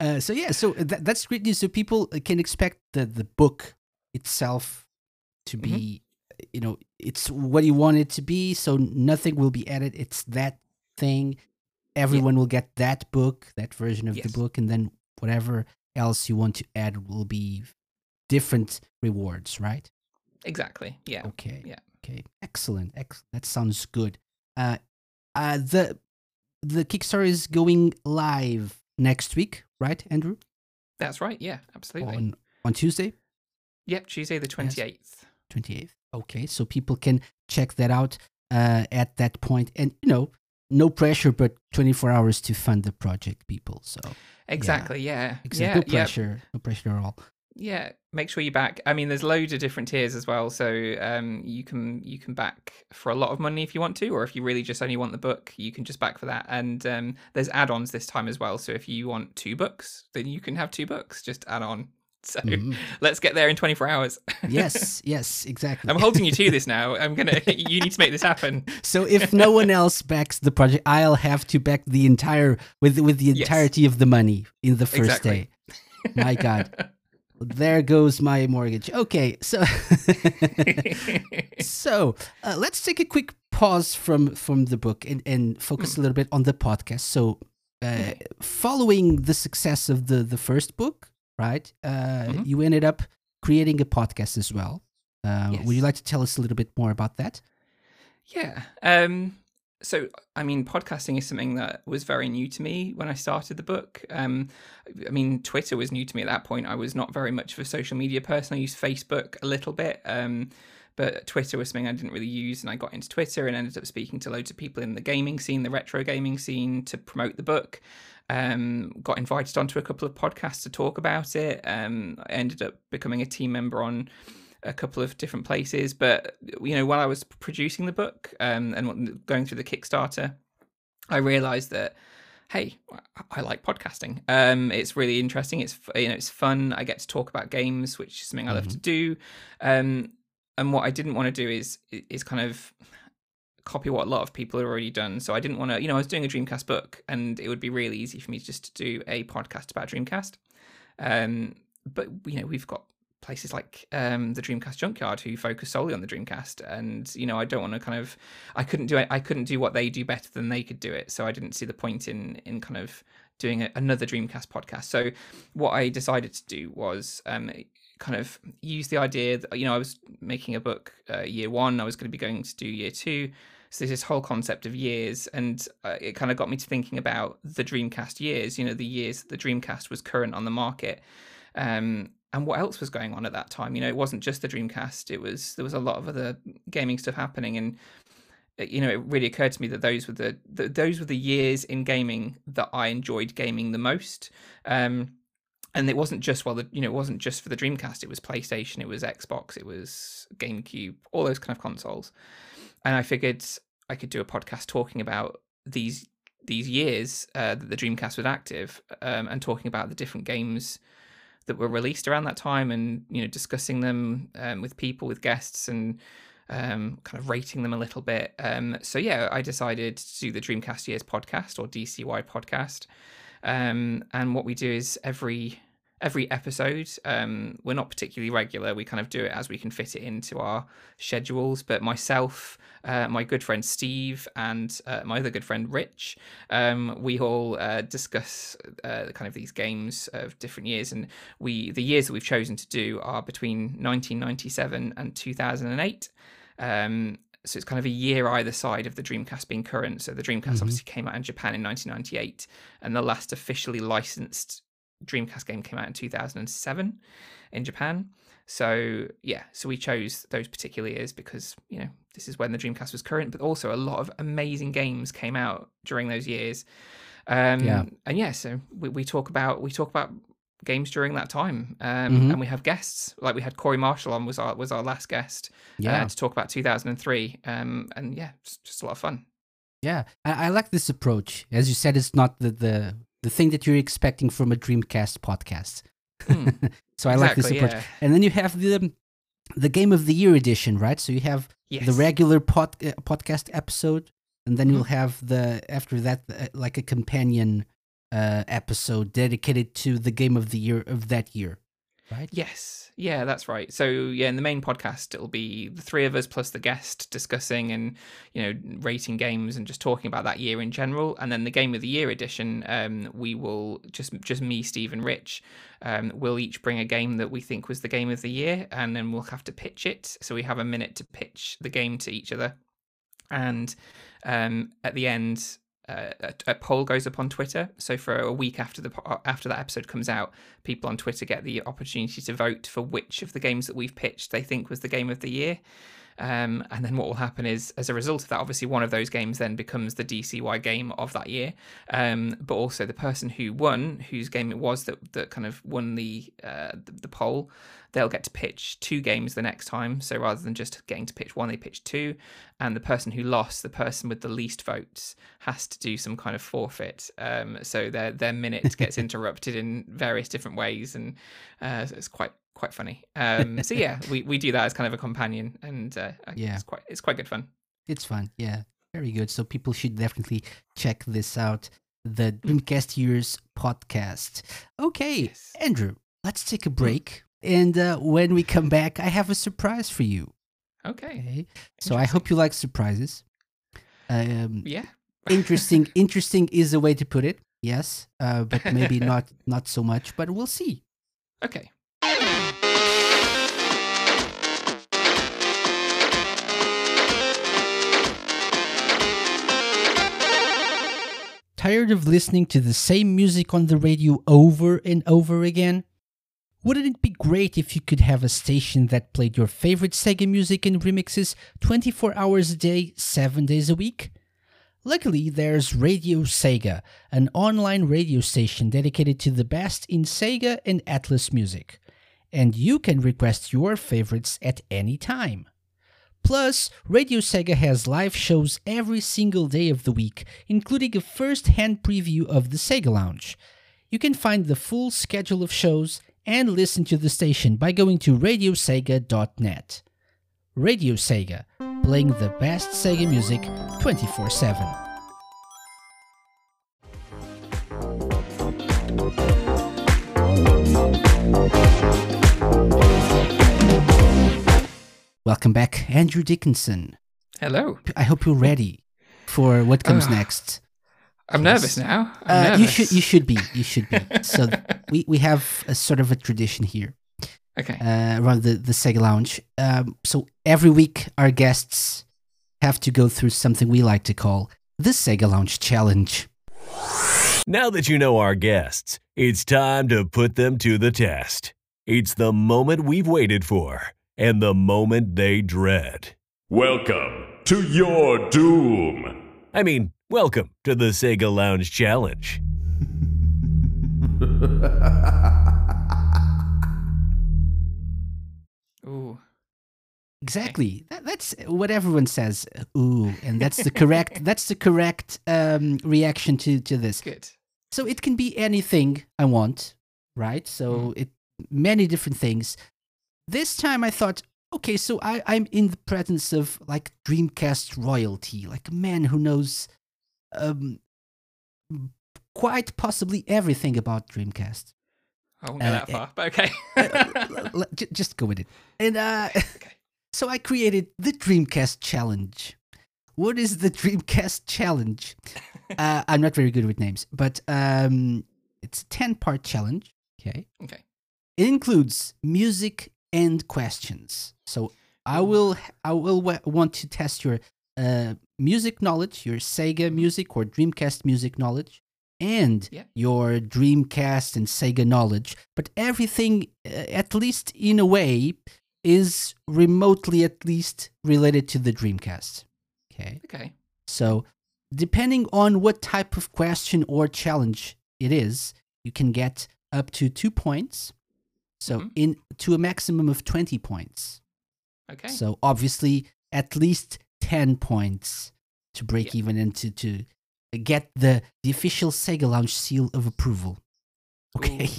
uh, so yeah, so that, that's great news. So people can expect the the book itself to be, you know, it's what you want it to be. So nothing will be added. It's that thing. Everyone will get that book, that version of Yes. the book, and then whatever else you want to add will be different rewards, right? exactly. Yeah. Okay. Yeah. Okay. Excellent. Ex- that sounds good. Uh, uh, the the Kickstarter is going live next week, right, Andrew? That's right. Yeah, absolutely. On on Tuesday, Yep, Tuesday the 28th. twenty eighth. Okay, so people can check that out uh, at that point, and you know, no pressure, but twenty four hours to fund the project, people. So Exactly. Yeah. exactly, Yeah. no yeah. pressure, no pressure at all. yeah make sure you back i mean there's loads of different tiers as well so um you can you can back for a lot of money if you want to or if you really just only want the book you can just back for that and um there's add-ons this time as well so if you want two books then you can have two books just add on so Mhm. let's get there in 24 hours yes, yes, exactly. i'm holding you to this now i'm gonna you need to make this happen So if no one else backs the project, I'll have to back the entire with with the Yes. entirety of the money in the first Exactly. day. My God, there goes my mortgage. Okay, so so uh, let's take a quick pause from from the book and and focus a little bit on the podcast. So, uh, following the success of the the first book, right? Uh, Mhm. You ended up creating a podcast as well. Uh, Would you like to tell us a little bit more about that? Yeah. Um so I mean podcasting is something that was very new to me when I started the book. Um I mean Twitter was new to me at that point. I was not very much of a social media person. I used Facebook a little bit. Um but Twitter was something I didn't really use and I got into Twitter and ended up speaking to loads of people in the gaming scene, the retro gaming scene to promote the book. Um got invited onto a couple of podcasts to talk about it. Um I ended up becoming a team member on a couple of different places. But you know, while I was producing the book um, and going through the Kickstarter, I realized that hey, I like podcasting. Um, it's really interesting. It's you know it's fun. I get to talk about games, which is something I love mm-hmm. to do. Um, and what I didn't want to do is is kind of copy what a lot of people had already done. So I didn't want to, you know, I was doing a Dreamcast book, and it would be really easy for me just to do a podcast about Dreamcast. Um, but you know, we've got places like um, the Dreamcast Junkyard who focus solely on the Dreamcast, and you know I don't want to kind of I couldn't do it. I couldn't do what they do better than they could do it, so I didn't see the point in in kind of doing a, another Dreamcast podcast. So what I decided to do was um, kind of use the idea that you know I was making a book uh, year one, I was going to be going to do year two. So this whole concept of years, and uh, it kind of got me to thinking about the Dreamcast years. You know, the years the Dreamcast was current on the market, um, and what else was going on at that time. You know, it wasn't just the Dreamcast. It was there was a lot of other gaming stuff happening, and uh, you know, it really occurred to me that those were the, the those were the years in gaming that I enjoyed gaming the most. Um, and it wasn't just well, the, you know, it wasn't just for the Dreamcast. It was PlayStation, it was Xbox, it was GameCube, all those kind of consoles. And I figured I could do a podcast talking about these these years uh, that the Dreamcast was active, um, and talking about the different games that were released around that time and you know discussing them um, with people with guests and um, kind of rating them a little bit. Um, so yeah i decided to do the dreamcast years podcast or dcy podcast. Um, and what we do is every every episode. Um, we're not particularly regular. We kind of do it as we can fit it into our schedules. But myself, uh, my good friend Steve, and uh, my other good friend Rich, um, we all uh, discuss uh, kind of these games of different years. And we the years that we've chosen to do are between 1997 and 2008. Um, so it's kind of a year either side of the Dreamcast being current. So the Dreamcast mm-hmm. obviously came out in Japan in 1998, and the last officially licensed Dreamcast game came out in 2007 in Japan. So yeah, so we chose those particular years because you know this is when the Dreamcast was current, but also a lot of amazing games came out during those years. Um, yeah, and yeah, so we, we talk about we talk about games during that time, um, mm-hmm. and we have guests like we had Corey Marshall on was our was our last guest uh, yeah. Uh, to talk about 2003, um, and yeah, it's just a lot of fun. Yeah, I, I like this approach. As you said, it's not the the the thing that you're expecting from a Dreamcast podcast. Mm, so I exactly, like this approach. Yeah. And then you have the the game of the year edition, right? So you have yes. the regular pod, uh, podcast episode, and then mm-hmm. you'll have the after that uh, like a companion uh, episode dedicated to the game of the year of that year, right? Yes. Yeah, that's right. So yeah, in the main podcast, it'll be the three of us plus the guest discussing and you know rating games and just talking about that year in general. And then the game of the year edition, um, we will just just me, Steve, and Rich. Um, we'll each bring a game that we think was the game of the year, and then we'll have to pitch it. So we have a minute to pitch the game to each other, and um, at the end, uh, a, a, poll goes up on Twitter. So for a week after the after that episode comes out, people on Twitter get the opportunity to vote for which of the games that we've pitched they think was the game of the year. Um, and then what will happen is, as a result of that, obviously one of those games then becomes the DCY game of that year. Um, but also the person who won, whose game it was that that kind of won the uh, the, the poll, they'll get to pitch two games the next time. So rather than just getting to pitch one, they pitch two. And the person who lost, the person with the least votes, has to do some kind of forfeit. Um, so their their minute gets interrupted in various different ways, and uh, it's quite quite funny. Um, so yeah, we, we do that as kind of a companion, and uh, yeah, it's quite it's quite good fun. It's fun, yeah, very good. So people should definitely check this out. The Dreamcast Years podcast. Okay, yes. Andrew, let's take a break, and uh, when we come back, I have a surprise for you. Okay. okay. So I hope you like surprises. Um, yeah. interesting. Interesting is a way to put it. Yes, uh, but maybe not not so much. But we'll see. Okay. Tired of listening to the same music on the radio over and over again? Wouldn't it be great if you could have a station that played your favorite Sega music and remixes 24 hours a day, 7 days a week? Luckily, there's Radio Sega, an online radio station dedicated to the best in Sega and Atlus music. And you can request your favorites at any time. Plus, Radio Sega has live shows every single day of the week, including a first hand preview of the Sega Lounge. You can find the full schedule of shows and listen to the station by going to radiosega.net. Radio Sega, playing the best Sega music 24 7. Welcome back, Andrew Dickinson. Hello. I hope you're ready for what comes Ugh. next. I'm nervous now. I'm Uh, nervous. you should you should be you should be. so we, we have a sort of a tradition here Okay. uh, around the the Sega Lounge. Um, so every week our guests have to go through something we like to call the Sega Lounge Challenge. Now that you know our guests, it's time to put them to the test. It's the moment we've waited for and the moment they dread. Welcome to your doom. I mean, welcome to the Sega Lounge Challenge. Ooh. Exactly. That, that's what everyone says. Ooh, and that's the correct that's the correct um, reaction to to this. Good. So it can be anything I want, right? So it many different things. This time I thought, okay, so I, I'm in the presence of like Dreamcast royalty, like a man who knows um quite possibly everything about Dreamcast. I won't go Uh, that far, but okay. J- just go with it. And uh so I created the Dreamcast challenge. What is the Dreamcast challenge? uh, I'm not very good with names, but um, it's a 10 part challenge. Okay. okay. It includes music and questions. So I will I will want to test your uh, music knowledge, your Sega music or Dreamcast music knowledge, and Yeah. your Dreamcast and Sega knowledge. But everything, uh, at least in a way, is remotely at least related to the Dreamcast. Okay. Okay. So, depending on what type of question or challenge it is, you can get up to two points. So, Mhm. in to a maximum of 20 points. Okay. So, obviously, at least 10 points to break Yeah. even and to, to get the, the official Sega Lounge seal of approval. Okay.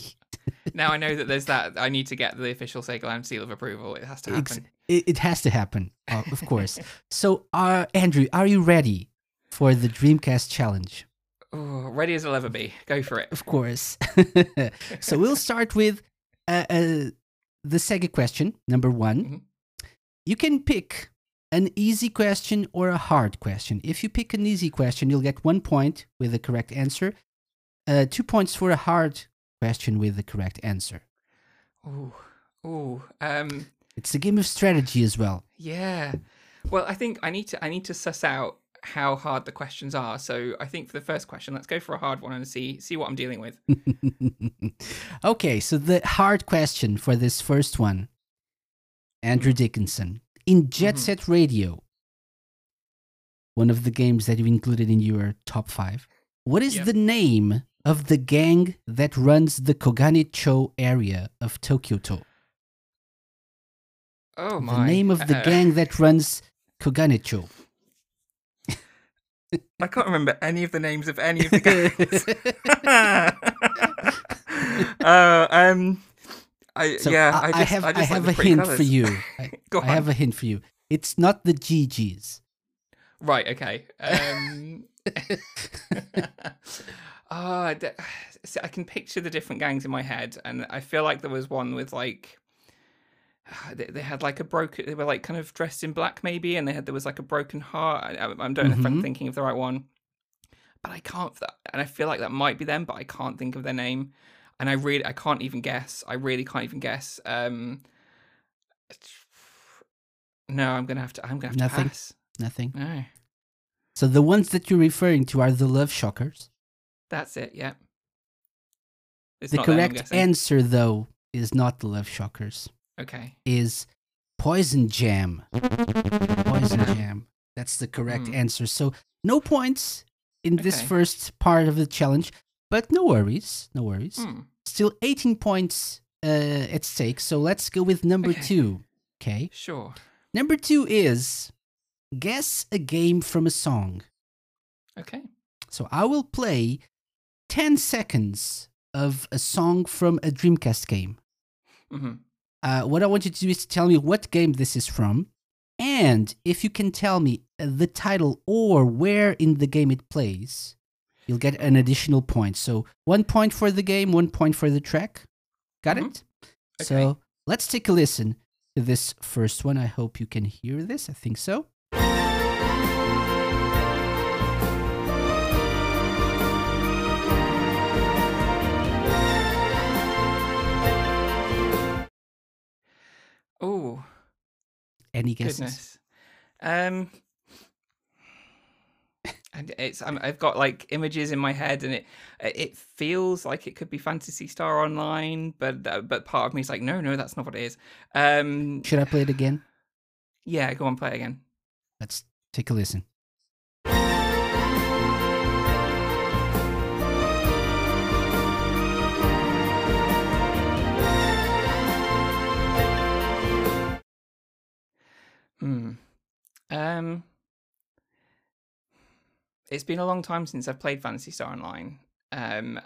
now I know that there's that. I need to get the official Sega Lounge seal of approval. It has to happen. It, it has to happen, uh, of course. so, uh, Andrew, are you ready for the Dreamcast challenge? Ooh, ready as I'll ever be. Go for it. Of course. so we'll start with uh, uh, the Sega question, number one. Mhm. You can pick an easy question or a hard question. If you pick an easy question, you'll get one point with the correct answer, uh, two points for a hard question with the correct answer. Ooh. Ooh. Um. It's a game of strategy as well. Yeah. Well, I think I need to I need to suss out how hard the questions are. So I think for the first question, let's go for a hard one and see see what I'm dealing with. okay, so the hard question for this first one Andrew Dickinson. In Jet Mhm. Set Radio, one of the games that you included in your top five, what is Yep. the name of the gang that runs the Kogane-cho area of Tokyo-to? Oh The name of the Uh, gang that runs Kogane-cho. I can't remember any of the names of any of the games. uh, um, I So yeah, I, I, just, have I, I, just like have the a hint for you. I, I have a hint for you. It's not the GGs. Right. Okay. Um, oh, see, I can picture the different gangs in my head, and I feel like there was one with like. They, they had like a broken. They were like kind of dressed in black, maybe, and they had there was like a broken heart. I, I don't know if I'm Mhm. thinking of the right one, but I can't. And I feel like that might be them, but I can't think of their name, and I really I can't even guess. I really can't even guess. Um, no, I'm gonna have to. I'm gonna have Nothing? to pass. Nothing. No. So the ones that you're referring to are the Love Shockers. That's it. Yeah. It's the them, correct guessing. answer, though, is not the Love Shockers. Okay. Is Poison Jam. Poison Jam. That's the correct Hmm. answer. So no points in this first part of the challenge, but no worries. No worries. Hmm. Still 18 points uh, at stake. So let's go with number Okay. two. Okay. Sure. Number two is guess a game from a song. Okay. So I will play 10 seconds of a song from a Dreamcast game. Mm hmm Uh, what I want you to do is to tell me what game this is from. And if you can tell me uh, the title or where in the game it plays, you'll get an additional point. So one point for the game, one point for the track. Got Mhm. it? So let's take a listen to this first one. I hope you can hear this. I think so. Any guesses? goodness. Um. And it's I'm, I've got like images in my head, and it it feels like it could be Phantasy Star Online, but uh, but part of me is like, no, no, that's not what it is. Um, Should I play it again? yeah, go on, play it again. Let's take a listen. Hmm. Um. It's been a long time since I've played Phantasy Star Online. Um,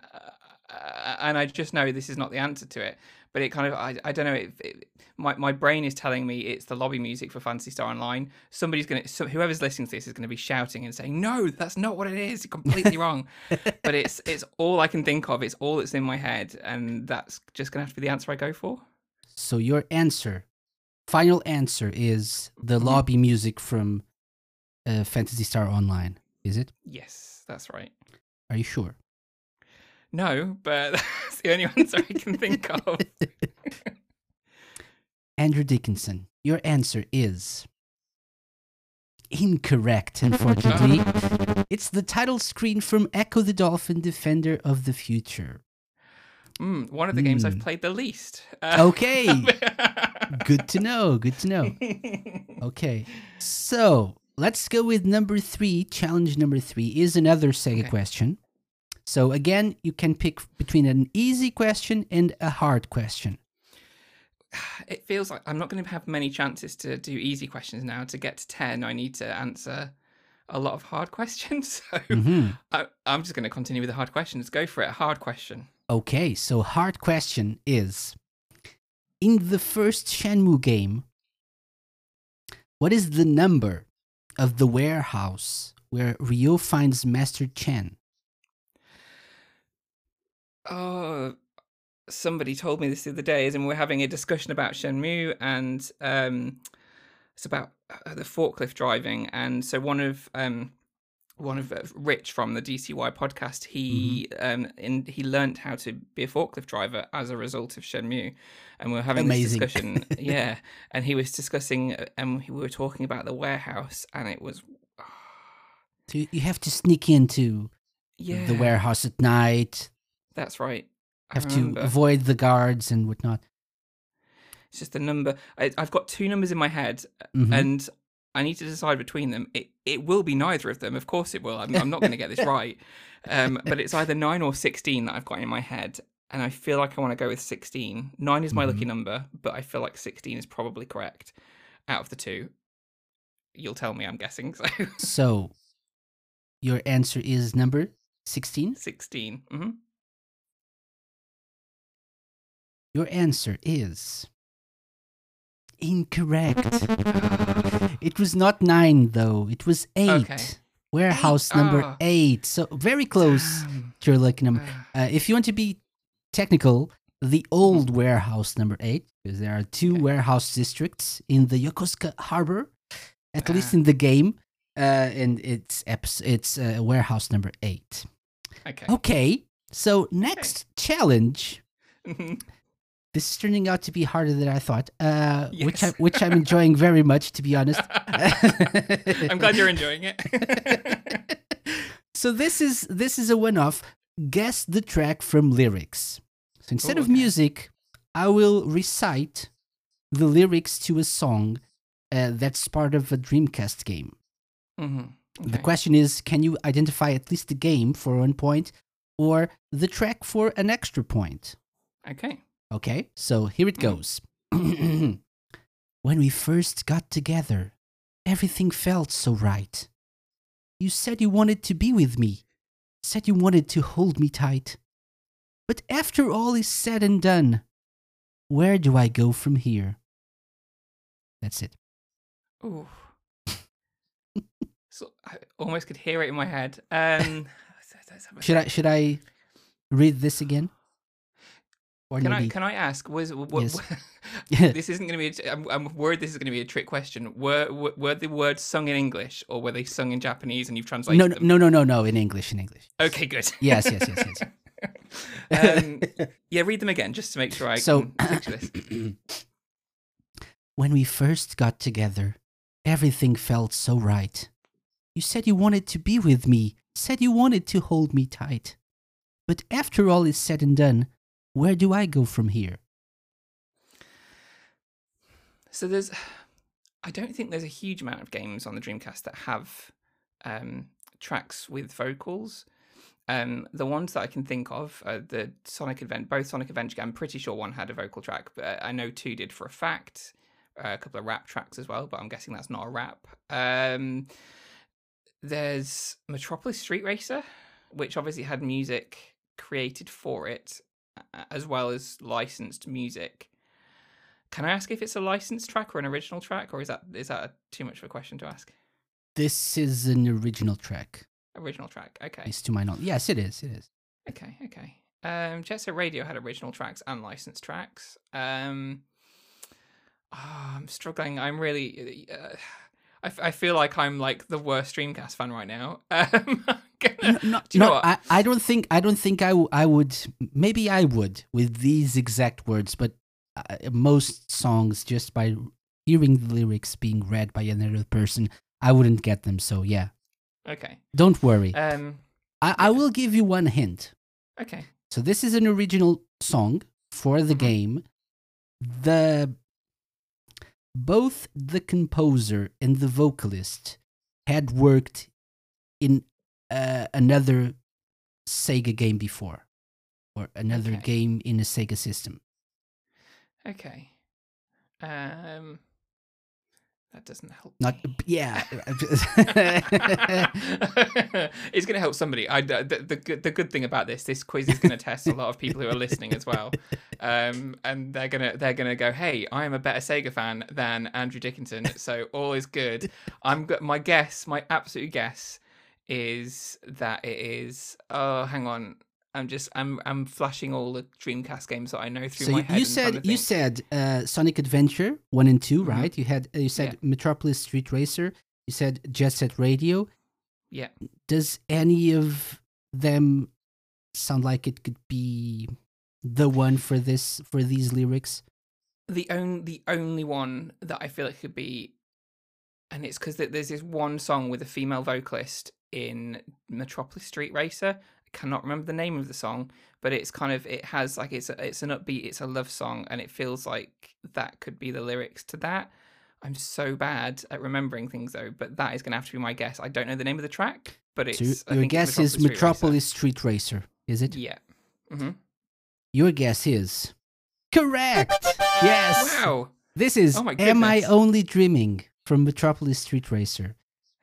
uh, and I just know this is not the answer to it. But it kind of, I, I don't know. It, it, my my brain is telling me it's the lobby music for Phantasy Star Online. Somebody's gonna, so whoever's listening to this is gonna be shouting and saying, "No, that's not what it is. You're completely wrong." but it's it's all I can think of. It's all that's in my head, and that's just gonna have to be the answer I go for. So your answer, final answer, is the Mhm. lobby music from uh, Phantasy Star Online. Is it? Yes, that's right. Are you sure? No, but that's the only answer I can think of. Andrew Dickinson, your answer is incorrect, unfortunately. it's the title screen from Ecco the Dolphin Defender of the Future. Mm, one of the games I've Mm. played the least. Uh, Okay. Good to know. Good to know. Okay. So let's go with number three. Challenge number three is another Sega Okay. question. So again, you can pick between an easy question and a hard question. it feels like I'm not going to have many chances to do easy questions now. To get to 10, I need to answer a lot of hard questions. So Mhm. I, I'm just going to continue with the hard questions. Go for it. A hard question. Okay, so hard question is in the first Shenmue game, what is the number of the warehouse where Ryo finds Master Chen? Oh, somebody told me this the other day, and we're having a discussion about Shenmue, and um, it's about uh, the forklift driving. And so one of um, one of uh, Rich from the DCY podcast, he um, in he learnt how to be a forklift driver as a result of Shenmue, and we we're having Amazing. this discussion. yeah, and he was discussing, uh, and we were talking about the warehouse, and it was. So you- have to sneak into Yeah, the warehouse at night, That's right. I have to avoid the guards and whatnot. It's just a number. I, I've got two numbers in my head, Mhm. and I need to decide between them. It it will be neither of them. Of course, it will. I'm, I'm not going to get this right. Um, but it's either nine or sixteen that I've got in my head, and I feel like I want to go with sixteen. Nine is my lucky number, but I feel like sixteen is probably correct out of the two. You'll tell me. I'm guessing so. So your answer is number 16? 16 hmm Your answer is incorrect. It was not nine, though. It was eight. Okay. Warehouse Eight? number Ah. eight. So very close Damn. to your lucky number. Uh, if you want to be technical, the old warehouse number eight, because there are two Mm-hmm. Okay. warehouse districts in the Yokosuka harbor, at least in the game, uh, and it's it's uh, warehouse number eight. okay. Okay, so next challenge. This is turning out to be harder than I thought, uh, which I, which I'm enjoying very much, to be honest. I'm glad you're enjoying it. so this is this is a one-off. Guess the track from lyrics. So instead Ooh, of music, I will recite the lyrics to a song uh, that's part of a Dreamcast game. Mhm. The question is, can you identify at least the game for one point, or the track for an extra point? Okay. Okay, so here it Mm. goes. When we first got together, everything felt so right. You said you wanted to be with me, said you wanted to hold me tight. But after all is said and done, where do I go from here? That's it. Ooh. so I almost could hear it in my head. Um, let's have a Should I should I read this again? Or Can I can I ask? Was what, Yes. this isn't going to be? I'm, I'm worried this is going to be a trick question. Were, were were the words sung in English or were they sung in Japanese and you've translated no, no, them? no, no, no, no, in English, in English. Okay, good. Yes, yes, yes, yes. um, yeah, read them again just to make sure I So- picture this. when we first got together, everything felt so right. You said you wanted to be with me, said you wanted to hold me tight. But after all is said and done, where do I go from here? So there's, I don't think there's a huge amount of games on the Dreamcast that have um, tracks with vocals. Um, the ones that I can think of, are the Sonic Advent, both Sonic Adventure. I'm pretty sure one had a vocal track, but I know two did for a fact. Uh, a couple of rap tracks as well, but I'm guessing that's not a rap. Um, there's Metropolis Street Racer, which obviously had music created for it, as well as licensed music. Can I ask if it's a licensed track or an original track, or is that is that too much of a question to ask? This is an original track, Original track. Okay. least to my knowledge. Yes, it is, it is. Okay. Okay. Um, Jet Set Radio had original tracks and licensed tracks. Um, ah, I'm struggling. I'm really. Uh, I, f- I feel like I'm like the worst Dreamcast fan right now. Um, gonna- No, no, do you know no. I, I don't think I don't think I, w- I would maybe I would with these exact words, but uh, most songs just by hearing the lyrics being read by another person, I wouldn't get them. So yeah, Okay. don't worry. Um. I, I will give you one hint. Okay. So this is an original song for the Mhm. game. The both the composer and the vocalist had worked in uh, another Sega game before, or another Okay. game in a Sega system. Okay. Um. That doesn't help. Not me. yeah. it's going to help somebody. I the, the good the good thing about this this quiz is going to test a lot of people who are listening as well, um, and they're gonna they're gonna go, hey, I am a better Sega fan than Andrew Dickinson, so all is good. I'm my guess, my absolute guess, is that it is. Oh, hang on. I'm just I'm I'm flashing all the Dreamcast games that I know through so my you, head. you said you said uh, Sonic Adventure one and 2 Mhm. right? You had uh, you said Yeah. Metropolis Street Racer. You said Jet Set Radio. yeah. does any of them sound like it could be the one for this for these lyrics the only the only one that I feel it could be, and it's because there's this one song with a female vocalist in Metropolis Street Racer. I cannot remember the name of the song, but it's kind of it has like it's a, it's an upbeat, it's a love song, and it feels like that could be the lyrics to that. I'm so bad at remembering things though, but that is going to have to be my guess. I don't know the name of the track, but it's so I your guess is Street Racer. metropolis street racer is it Yeah. Mm-hmm. your guess is correct yes Wow. this is Oh my am i only dreaming from metropolis street racer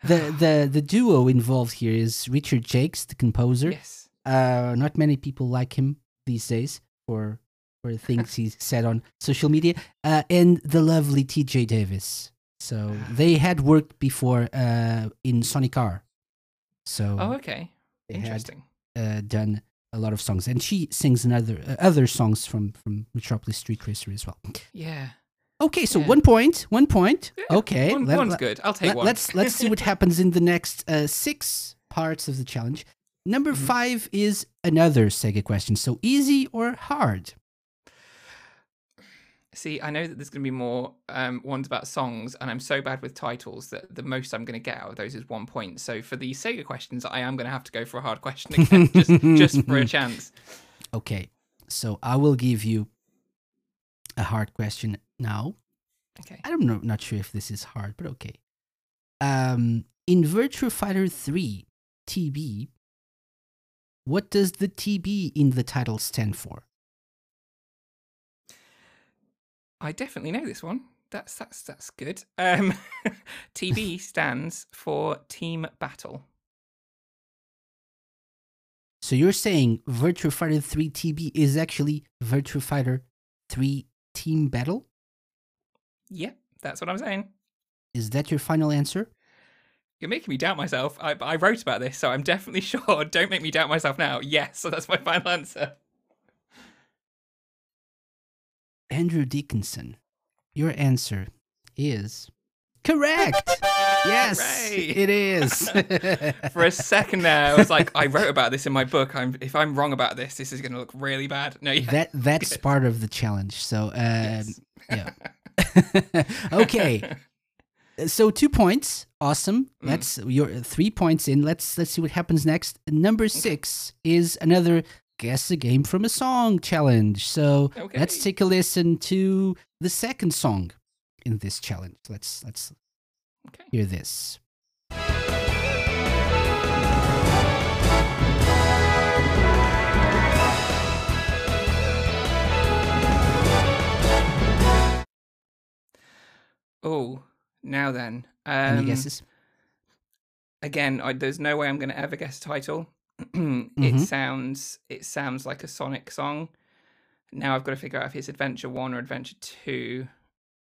the the the duo involved here is richard jacques the composer Yes. uh not many people like him these days for for things he said on social media uh and the lovely tj davis so they had worked before uh in sonic r so Oh, okay. they had Interesting. uh, done a lot of songs and she sings another uh, other songs from from metropolis street racer as well Yeah. Okay so Yeah. one point one point Yeah, okay One, let- one's let- good. I'll take let, one. us let's see what happens in the next uh, six parts of the challenge. Number Mhm. five is another Sega question. So easy or hard? See, I know that there's going to be more um, ones about songs, and I'm so bad with titles that the most I'm going to get out of those is one point. So for the Sega questions, I am going to have to go for a hard question again, just, just for a chance. Okay, so I will give you a hard question now. Okay. I'm not not sure if this is hard, but okay. Um, in Virtua Fighter 3 TB, what does the TB in the title stand for? I definitely know this one. That's that's that's good. Um, TB stands for Team Battle. So you're saying Virtua Fighter 3 TB is actually Virtua Fighter 3 Team Battle? Yeah, that's what I'm saying. Is that your final answer? You're making me doubt myself. I, I wrote about this, so I'm definitely sure. Don't make me doubt myself now. Yes, so that's my final answer. Andrew Dickinson, your answer is correct. Yes, Hooray. it is. For a second there, I was like, I wrote about this in my book. I'm if I'm wrong about this, this is going to look really bad. No, yeah. that that's part of the challenge. So, um, Yes. yeah. okay. So two points, awesome. Mm. Let's you're three points in. Let's let's see what happens next. Number six is another guess a game from a song challenge. So okay. let's take a listen to the second song in this challenge. Let's let's Okay. hear this. Oh, now then. Um, Any guesses? Again, I, there's no way I'm going to ever guess a title. It sounds it sounds like a Sonic song. Now I've got to figure out if it's Adventure One or Adventure Two.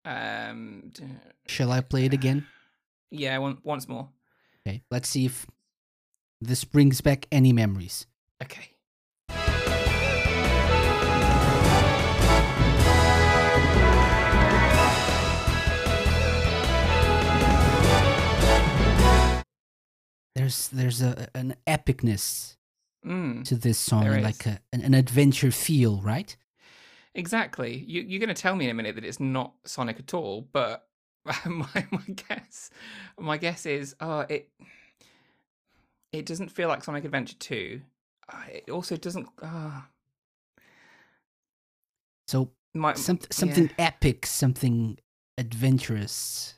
Um, Shall I play it again? yeah, one, once more. Okay. Let's see if this brings back any memories. Okay. There's there's a an epicness Mm, to this song, and like a, an, an adventure feel, right? exactly. You, you're going to tell me in a minute that it's not Sonic at all, but my my guess my guess is oh it it doesn't feel like Sonic Adventure Two. Uh, it also doesn't. Uh, So my some, yeah. something epic, something adventurous.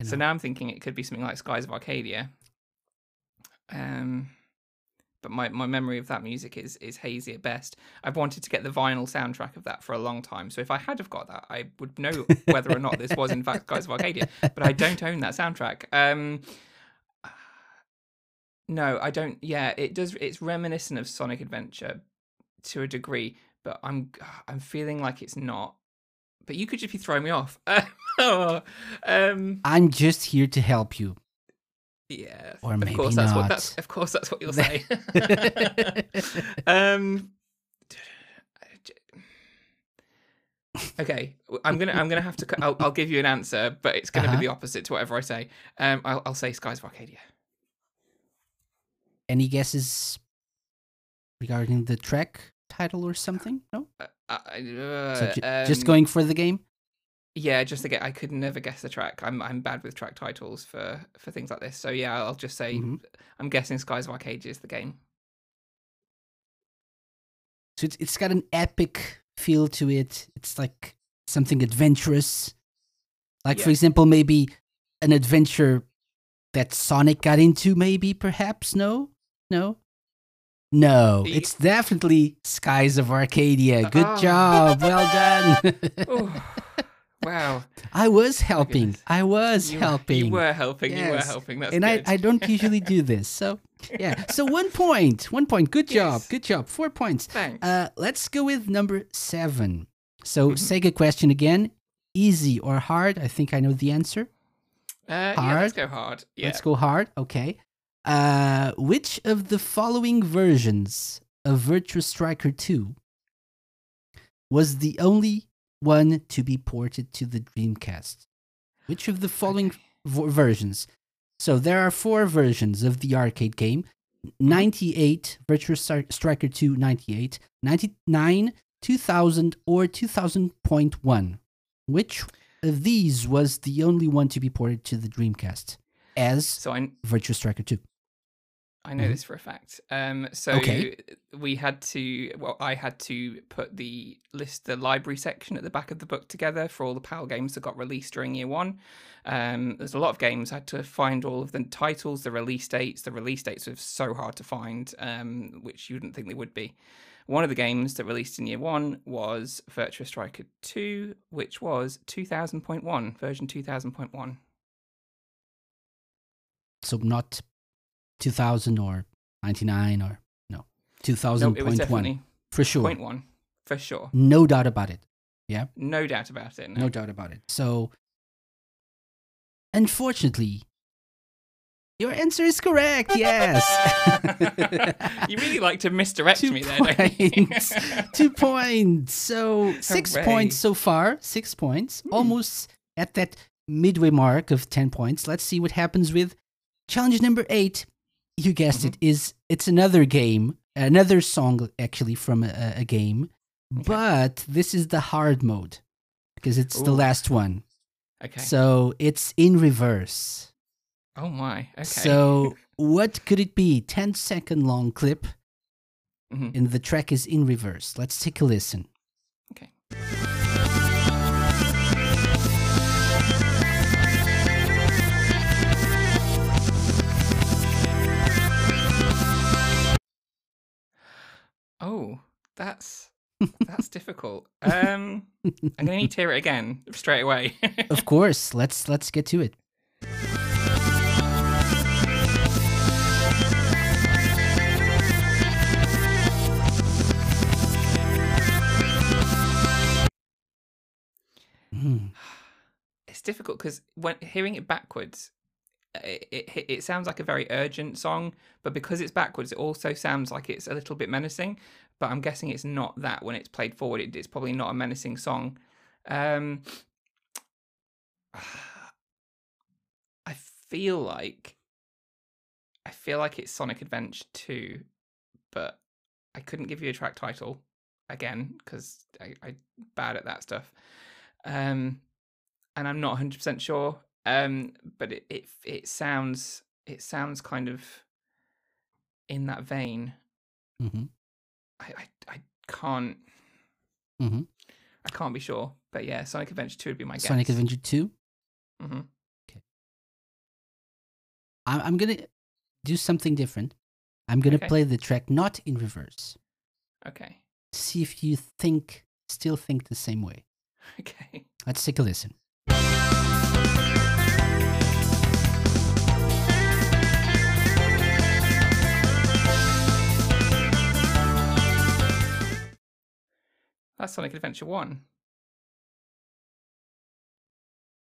You So now I'm thinking it could be something like Skies of Arcadia. Um, but my, my memory of that music is is hazy at best. I've wanted to get the vinyl soundtrack of that for a long time. So if I had have got that, I would know whether or not this was in fact Skies of Arcadia. But I don't own that soundtrack. Um, no, I don't. Yeah, it does. It's reminiscent of Sonic Adventure to a degree, but I'm I'm feeling like it's not. But you could just be throwing me off. um, I'm just here to help you. yeah, Or of maybe course that's what that's of course that's what you'll say. um, okay, I'm gonna I'm gonna have to. I'll, I'll give you an answer, but it's gonna Uh-huh. be the opposite to whatever I say. Um, I'll, I'll say Skies of Arcadia. Any guesses regarding the track title or something? No. Uh, uh, So just um, going for the game. Yeah, just to get. I could never guess the track. I'm I'm bad with track titles for for things like this. So yeah, I'll just say Mhm. I'm guessing Skies of Arcadia is the game. So it's it's got an epic feel to it. It's like something adventurous. Like for example, maybe an adventure that Sonic got into, maybe perhaps? No? No? No. It's definitely Skies of Arcadia. Good Ah. job. Well done. Wow, I was helping. I was you, helping. You were helping. You were helping. That's and I, good. I don't usually do this. So yeah. So one point. One point. Good job. Yes. Good job. Four points. Thanks. Uh, let's go with number seven. So, Mhm. Sega question again easy or hard? I think I know the answer. Uh, yeah, let's go hard. Yeah. Let's go hard. Okay. Uh, which of the following versions of Virtua Striker 2 was the only one to be ported to the Dreamcast? Which of the following v- versions? So there are four versions of the arcade game 98, Virtua Stri- Striker 2 98, 99, 2000, or 2000.1. Which of these was the only one to be ported to the Dreamcast as So I Virtua Striker 2? I know Mhm. this for a fact. Um, so Okay. we had to. Well, I had to put the list, the library section at the back of the book together for all the PAL games that got released during year one. Um, there's a lot of games. I had to find all of the titles, the release dates. The release dates were so hard to find, um, which you wouldn't think they would be. One of the games that released in year one was Virtua Striker 2, which was 2000.1, version 2000.1. So not 2000 or 99 or no, No, 2000.1 it for sure. point one, for sure. No doubt about it. Yeah. No doubt about it. No. No doubt about it. So, unfortunately, your answer is correct. Yes. you really like to misdirect Two me there, don't you? points. Two points. So six Hooray. points so far. Six points. Hmm. Almost at that midway mark of ten points. Let's see what happens with challenge number eight. You guessed Mm-hmm. it. Is it's another game, another song actually from a, a game, Okay. but this is the hard mode because it's the last one. okay. So it's in reverse. oh my. Okay. So what could it be? 10 second long clip Mhm. and the track is in reverse. Let's take a listen. Okay. Oh, that's that's difficult. Um, I'm gonna need to hear it again straight away. Of course, let's let's get to it. Hmm. it's difficult because when hearing it backwards, it, it it sounds like a very urgent song, but because it's backwards, it also sounds like it's a little bit menacing. But I'm guessing it's not that when it's played forward. It, it's probably not a menacing song. Um, I feel like I feel like it's Sonic Adventure 2, but I couldn't give you a track title again because I, I bad at that stuff. Um, and I'm not 100% sure. Um, but it, it it sounds it sounds kind of in that vein. hmm I I, I can't hmm I can't be sure. But yeah, Sonic Adventure 2 would be my guess. Sonic Adventure 2. hmm I'm, I'm going to do something different. I'm going to Okay. play the track not in reverse. Okay. See if you think, still think the same way. Okay. Let's take a listen. That's Sonic Adventure 1.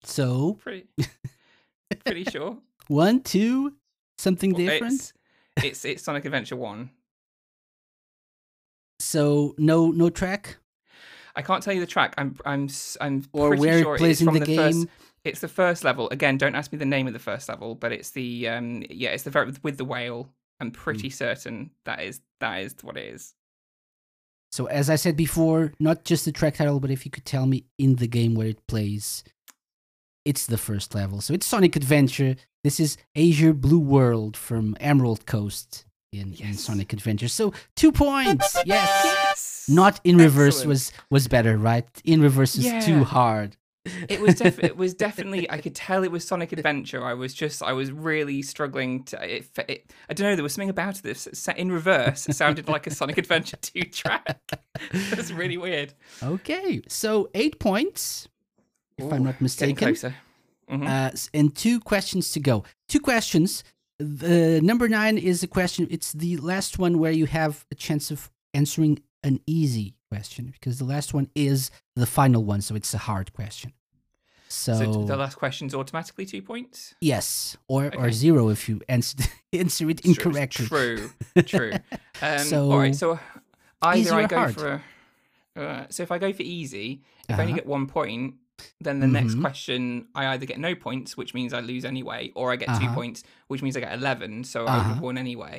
So, Pretty pretty sure. one, two, something Well, different. It's, it's it's Sonic Adventure 1. So, no no track? I can't tell you the track. I'm I'm I'm Or pretty where it sure plays it's in from the the, first it's the first level. Again, don't ask me the name of the first level, but it's the um yeah, it's the very with the whale. I'm pretty Hmm. certain that is that is what it is. So, as I said before, not just the track title, but if you could tell me in the game where it plays, it's the first level. So, it's Sonic Adventure. This is Azure Blue World from Emerald Coast in, in Sonic Adventure. So, two points. Yes. Yes. Not in reverse Excellent. was was better, right? In reverse is too hard. It was def- it was definitely I could tell it was Sonic Adventure. I was just I was really struggling to it, it I don't know there was something about this set in reverse it sounded like a Sonic Adventure 2 track. That's really weird. Okay, so eight points, if I'm not mistaken. closer. Mhm. Uh, and two questions to go. Two questions. The number nine is a question. It's the last one where you have a chance of answering an easy question because the last one is the final one, so it's a hard question. So, so the last question is automatically 2 points. yes, or or zero if you answer answer it incorrectly. True, true. Um, So, all right, so either I go hard? for a, uh, so if I go for easy, if I only Uh-huh. get one point, then the next Mhm. question I either get no points, which means I lose anyway, or I get two Uh-huh. points, which means I get eleven, so I would Uh-huh. have won anyway.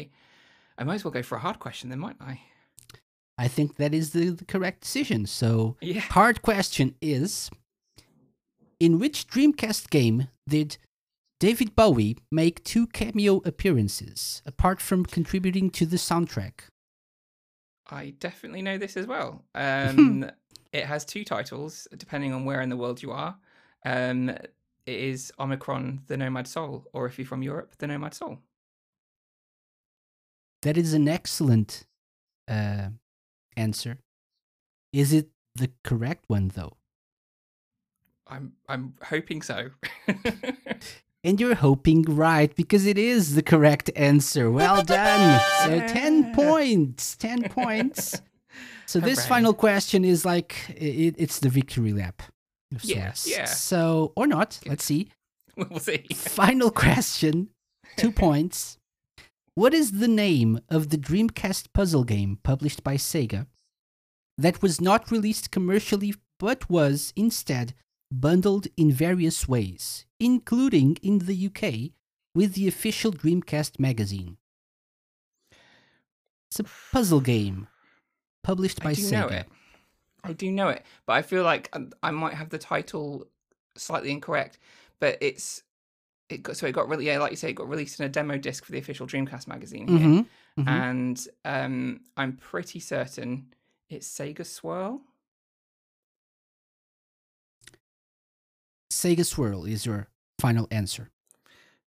I might as well go for a hard question then, mightn't I? I think that is the, the correct decision. So, Yeah. hard question is In which Dreamcast game did David Bowie make two cameo appearances apart from contributing to the soundtrack? I definitely know this as well. Um, it has two titles, depending on where in the world you are. Um, it is Omikron, the Nomad Soul, or if you're from Europe, the Nomad Soul. That is an excellent uh, answer. Is it the correct one though? I'm I'm hoping so. And you're hoping right because it is the correct answer. Well done. So 10 points. 10 points. So this Hooray. final question is like it, it's the victory lap. Yes. Yeah, yeah. So or not. Let's see. we'll see. Final question. 2 points. What is the name of the Dreamcast puzzle game published by Sega that was not released commercially but was instead bundled in various ways, including in the UK with the official Dreamcast magazine? It's a puzzle game published by I do Sega. know it. I do know it, but I feel like um, I might have the title slightly incorrect. But it's it got so it got really yeah, like you say, it got released in a demo disc for the official Dreamcast magazine here, Mhm, mhm. and um, I'm pretty certain it's Sega Swirl. Sega Swirl is your final answer.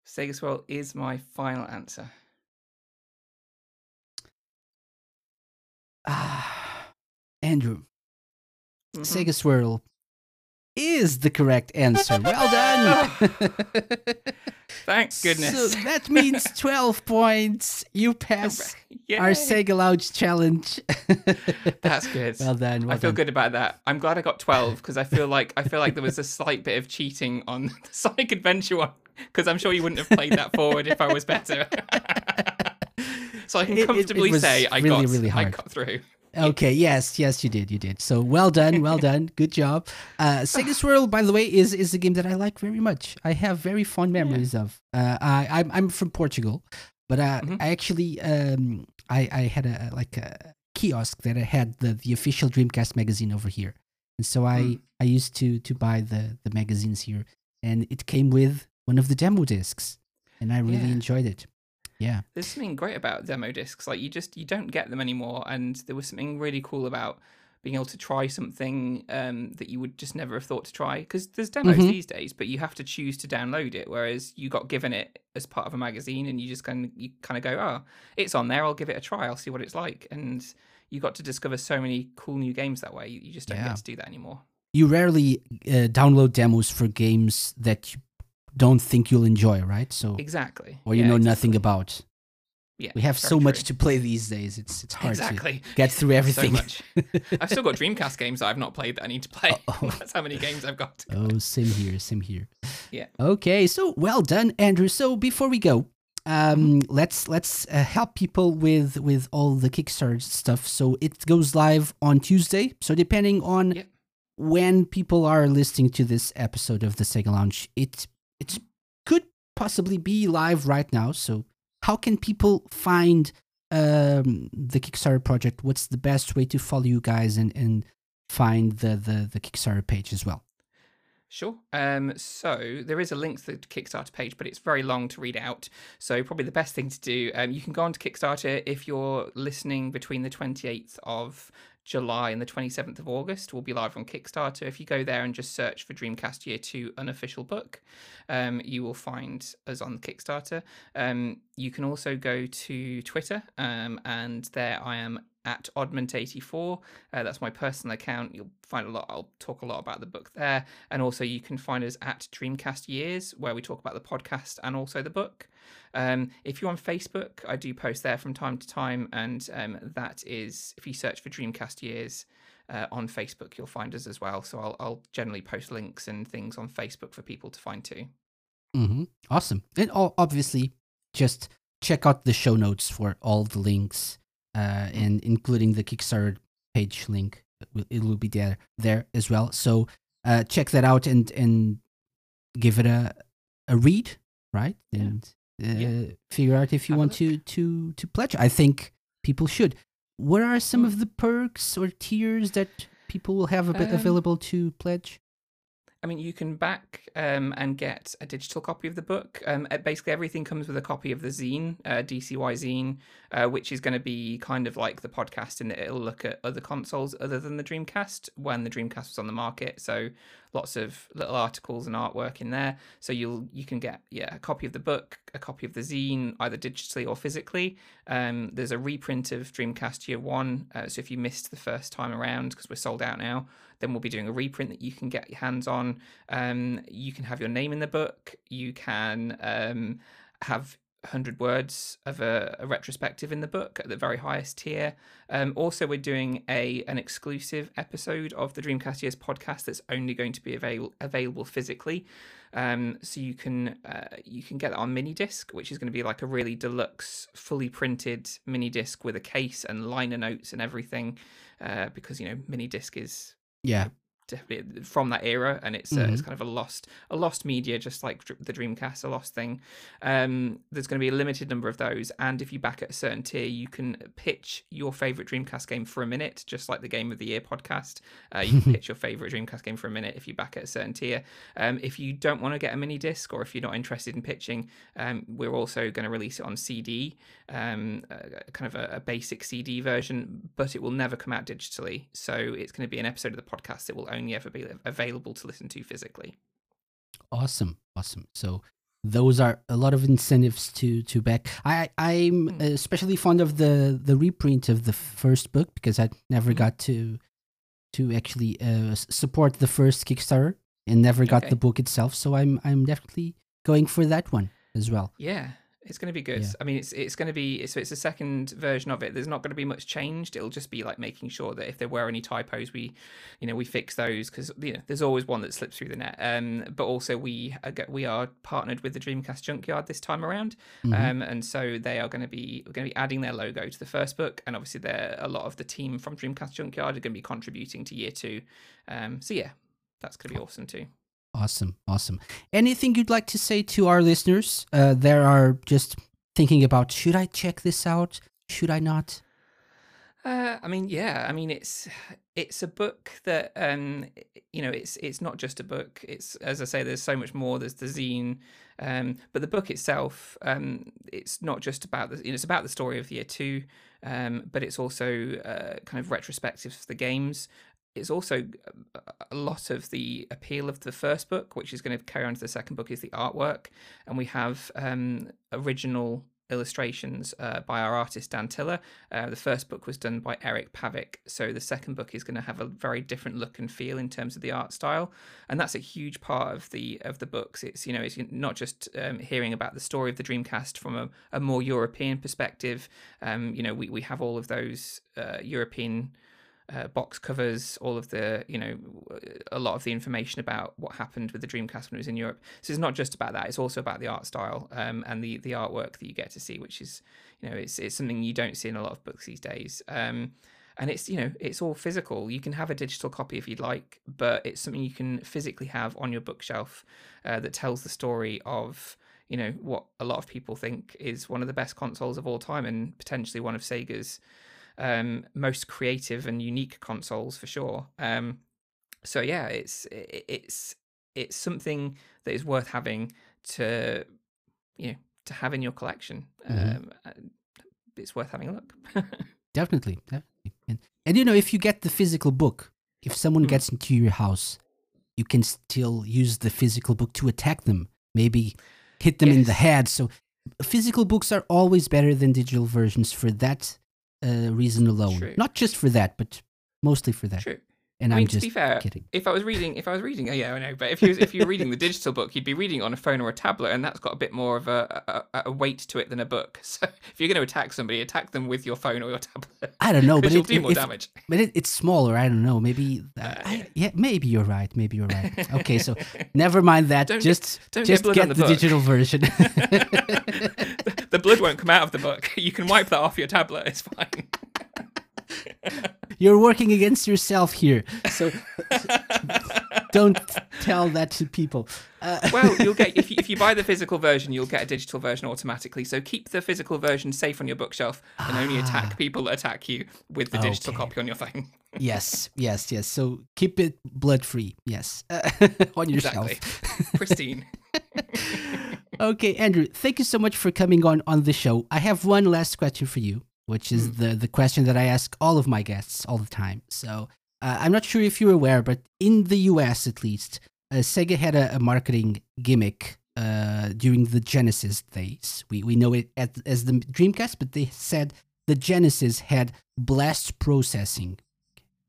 Sega Swirl is my final answer. Ah, Andrew, Mhm. Sega Swirl is the correct answer. Well done. Thank goodness. So that means 12 points. You pass our Yay. Sega Lounge challenge. That's good. Well done. Well I feel done. good about that. I'm glad I got 12 because I feel like I feel like there was a slight bit of cheating on the Sonic Adventure one because I'm sure you wouldn't have played that forward if I was better. so I can It- it- it comfortably say I really, got really I got through. Okay, yes, yes, you did, you did. So well done, well done, good job. Uh, Sega Swirl, by the way, is is a game that I like very much. I have very fond memories of. Uh, I I'm, I'm from Portugal, but uh, Mhm. I actually um I I had a like a kiosk that I had the the official Dreamcast magazine over here, and so I Mm. I used to to buy the the magazines here, and it came with one of the demo discs, and I really Yeah. enjoyed it. Yeah. There's something great about demo discs. Like you just you don't get them anymore, and there was something really cool about being able to try something um, that you would just never have thought to try. Because there's demos Mhm. these days, but you have to choose to download it. Whereas you got given it as part of a magazine, and you just kind of you kind of go, oh, it's on there. I'll give it a try. I'll see what it's like. And you got to discover so many cool new games that way. You you just don't Yeah. get to do that anymore. you rarely uh, download demos for games that you don't think you'll enjoy, right? So, Exactly. or you Yeah, know exactly. nothing about. Yeah, We have so much to play these days. It's it's hard Exactly. to get through everything. So. I've still got Dreamcast games that I've not played that I need to play. Uh-oh. That's how many games I've got. oh, same here, same here. Yeah. Okay, so well done, Andrew. So before we go, um, Mm-hmm. let's let's uh, help people with with all the Kickstarter stuff. So it goes live on Tuesday. So depending on Yep. when people are listening to this episode of the Sega Lounge, it it could possibly be live right now. So how can people find um, the Kickstarter project? What's the best way to follow you guys and and find the the, the Kickstarter page as well? Sure. Um, so there is a link to the Kickstarter page, but it's very long to read out. So probably the best thing to do, um, you can go on to Kickstarter if you're listening between the 28th of July and the 27th of August. We'll be live on Kickstarter. If you go there and just search for Dreamcast Year 2 unofficial book, um, you will find us on Kickstarter. Um, you can also go to Twitter, um, and there I am at oddment84 uh, that's my personal account. You'll find a lot i'll talk a lot about the book there. And also you can find us at dreamcast years where we talk about the podcast and also the book. Um, if you're on facebook i do post there from time to time and um, that is if you search for dreamcast years uh, on facebook you'll find us as well. So I'll, I'll generally post links and things on facebook for people to find too. Hmm Awesome. And obviously, just check out the show notes for all the links, uh, and including the Kickstarter page link. It will, it will be there there as well. So uh, check that out and and give it a a read, right? Yeah. And uh, Yeah. figure out if you Have want to to to pledge. I think people should. What are some of the perks or tiers that people will have a bit Um, available to pledge? I mean, you can back um, and get a digital copy of the book. Um, uh, basically, everything comes with a copy of the zine, uh, DCY zine, uh, which is going to be kind of like the podcast in that it'll look at other consoles other than the Dreamcast when the Dreamcast was on the market. So lots of little articles and artwork in there. So you'll you can get yeah a copy of the book, a copy of the zine, either digitally or physically. Um, there's a reprint of Dreamcast Year One. Uh, so if you missed the first time around because we're sold out now, then we'll be doing a reprint that you can get your hands on. Um, you can have your name in the book. You can um, have 100 words of a, a, retrospective in the book at the very highest tier. Um, also, we're doing a an exclusive episode of the Dreamcast Years podcast that's only going to be avail- available physically. Um, so you can uh, you can get that on mini disc, which is going to be like a really deluxe, fully printed mini disc with a case and liner notes and everything, uh, because you know mini disc is yeah definitely from that era, and it's mm-hmm. uh, it's kind of a lost a lost media, just like the Dreamcast, a lost thing. Um, there's going to be a limited number of those, and if you back at a certain tier, you can pitch your favorite Dreamcast game for a minute, just like the Game of the Year podcast. Uh, you can pitch your favorite Dreamcast game for a minute if you back at a certain tier. Um, if you don't want to get a mini disc, or if you're not interested in pitching, um, we're also going to release it on CD, um, uh, kind of a, a basic CD version, but it will never come out digitally. So it's going to be an episode of the podcast that will only ever be available to listen to physically. Awesome, awesome. So those are a lot of incentives to to back. I I'm mm. especially fond of the the reprint of the first book because I never mm. got to to actually uh, support the first Kickstarter and never got okay. the book itself. So I'm I'm definitely going for that one as well. Yeah, it's going to be good. Yeah. I mean, it's it's going to be so it's a second version of it. There's not going to be much changed. It'll just be like making sure that if there were any typos, we, you know, we fix those because you know there's always one that slips through the net. Um, but also we are, we are partnered with the Dreamcast Junkyard this time around, mm-hmm. um, and so they are going to be going to be adding their logo to the first book, and obviously there a lot of the team from Dreamcast Junkyard are going to be contributing to year two. Um, so yeah, that's going to be awesome too. Awesome, awesome. Anything you'd like to say to our listeners uh, that are just thinking about should I check this out? Should I not? Uh, I mean, yeah. I mean, it's it's a book that um, you know, it's it's not just a book. It's as I say, there's so much more. There's the zine, um, but the book itself, um, it's not just about the. You know, it's about the story of year two, um, but it's also uh, kind of retrospective of the games it's also a lot of the appeal of the first book, which is going to carry on to the second book, is the artwork, and we have um, original illustrations uh, by our artist Dan Tiller. Uh, the first book was done by Eric Pavick, so the second book is going to have a very different look and feel in terms of the art style, and that's a huge part of the of the books. It's you know it's not just um, hearing about the story of the Dreamcast from a, a more European perspective. Um, you know we we have all of those uh, European uh, box covers, all of the, you know, a lot of the information about what happened with the Dreamcast when it was in Europe. So it's not just about that; it's also about the art style um, and the the artwork that you get to see, which is, you know, it's it's something you don't see in a lot of books these days. Um, and it's you know it's all physical. You can have a digital copy if you'd like, but it's something you can physically have on your bookshelf uh, that tells the story of you know what a lot of people think is one of the best consoles of all time and potentially one of Sega's um, most creative and unique consoles for sure. Um, so yeah, it's it's it's something that is worth having to you know to have in your collection. Mm-hmm. Um, it's worth having a look. definitely, definitely. And, and you know, if you get the physical book, if someone mm. gets into your house, you can still use the physical book to attack them. Maybe hit them yes. in the head. So physical books are always better than digital versions for that uh, reason alone. True. Not just for that, but mostly for that. True. And I mean, just to be fair, kidding. if I was reading, if I was reading, oh yeah, I know. But if you if you're reading the digital book, you'd be reading on a phone or a tablet, and that's got a bit more of a, a, a weight to it than a book. So if you're going to attack somebody, attack them with your phone or your tablet. I don't know, but you'll do more damage. But it, it's smaller. I don't know. Maybe uh, uh, I, yeah, maybe you're right. Maybe you're right. Okay, so never mind that. Don't just get, don't just get, get the, the digital version. The blood won't come out of the book. You can wipe that off your tablet. It's fine. You're working against yourself here. So don't tell that to people. Uh, well, you'll get if you, if you buy the physical version, you'll get a digital version automatically. So keep the physical version safe on your bookshelf and only ah. attack people that attack you with the digital Okay. copy on your phone. yes, yes, yes. So keep it blood free. Yes, on your Exactly. shelf. Pristine. Okay, Andrew, thank you so much for coming on on the show. I have one last question for you, which is the the question that I ask all of my guests all the time. So uh, I'm not sure if you're aware, but in the U.S. at least, uh, Sega had a, a marketing gimmick uh, during the Genesis days. We we know it at, as the Dreamcast, but they said the Genesis had blast processing,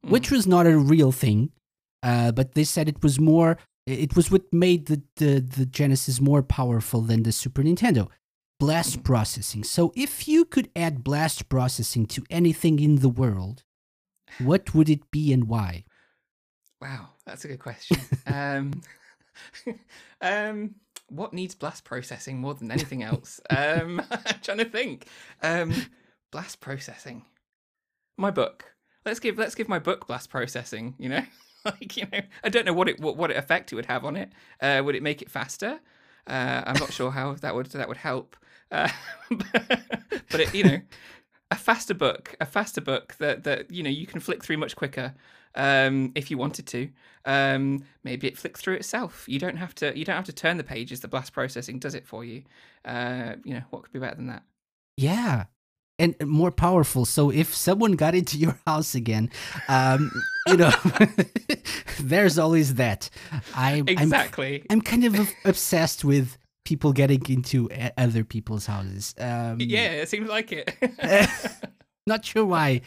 which was not a real thing. Uh, but they said it was more. It was what made the, the, the Genesis more powerful than the Super Nintendo. Blast processing. So, if you could add blast processing to anything in the world, what would it be and why? Wow, that's a good question. um, um, what needs blast processing more than anything else? um, I'm trying to think. Um, blast processing. My book. Let's give let's give my book blast processing. You know, like you know, I don't know what it what, what effect it would have on it. Uh, would it make it faster? Uh, I'm not sure how that would that would help. Uh, but it, you know, a faster book, a faster book that that you know you can flick through much quicker um, if you wanted to. Um, maybe it flicks through itself. You don't have to. You don't have to turn the pages. The blast processing does it for you. Uh, you know what could be better than that? Yeah. And more powerful. So if someone got into your house again, um, you know, there's always that. I, I'm Exactly. I'm kind of obsessed with people getting into other people's houses. Um, yeah, it seems like it. not sure why.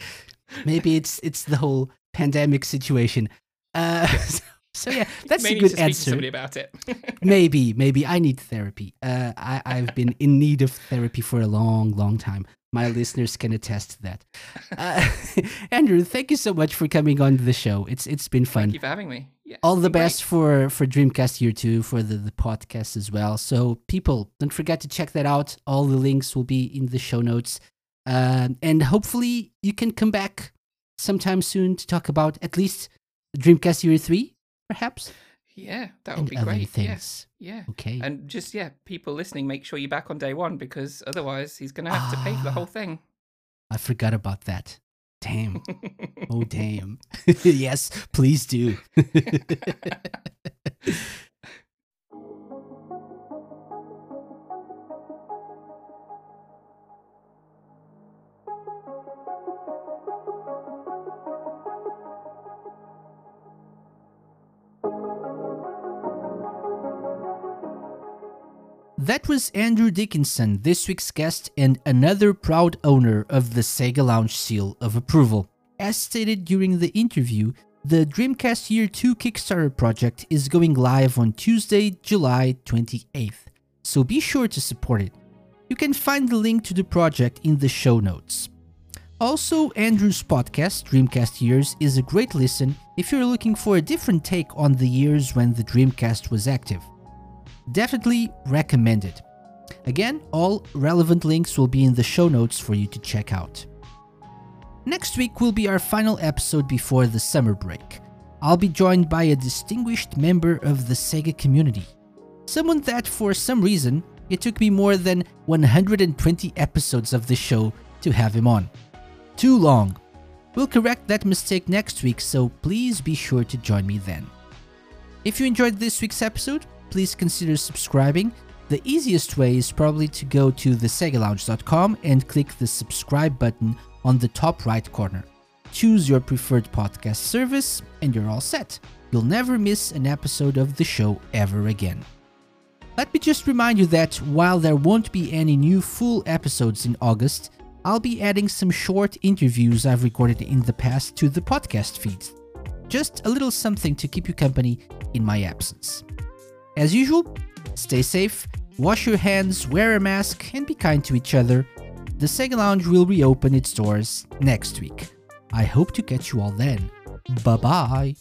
Maybe it's it's the whole pandemic situation. Uh, so, so yeah, that's a good to speak to answer. somebody about it. maybe, maybe I need therapy. Uh, I I've been in need of therapy for a long, long time. My listeners can attest to that. Uh, Andrew, thank you so much for coming on the show. It's it's been fun. Thank you for having me. Yeah, all the been great. best for for dreamcast year two for the, the podcast as well so people don't forget to check that out all the links will be in the show notes um, and hopefully you can come back sometime soon to talk about at least dreamcast year three perhaps Yeah, that would be great. Things yeah. okay And just yeah, people listening, make sure you're back on day one because otherwise he's gonna have to pay for the Ah. whole thing. i forgot about that damn oh damn yes please do That was Andrew Dickinson, this week's guest and another proud owner of the Sega Lounge seal of approval. As stated during the interview, the Dreamcast Year 2 Kickstarter project is going live on Tuesday, July 28th, so be sure to support it. You can find the link to the project in the show notes. Also, Andrew's podcast, Dreamcast Years, is a great listen if you're looking for a different take on the years when the Dreamcast was active definitely recommend it. Again, all relevant links will be in the show notes for you to check out. Next week will be our final episode before the summer break. I'll be joined by a distinguished member of the Sega community. Someone that, for some reason, it took me more than 120 episodes of the show to have him on. Too long. We'll correct that mistake next week, so please be sure to join me then. If you enjoyed this week's episode, please consider subscribing. The easiest way is probably to go to thesegalounge.com and click the subscribe button on the top right corner. Choose your preferred podcast service, and you're all set. You'll never miss an episode of the show ever again. Let me just remind you that while there won't be any new full episodes in August, I'll be adding some short interviews I've recorded in the past to the podcast feeds. Just a little something to keep you company in my absence. As usual, stay safe, wash your hands, wear a mask, and be kind to each other. The Sega Lounge will reopen its doors next week. I hope to catch you all then. Bye bye.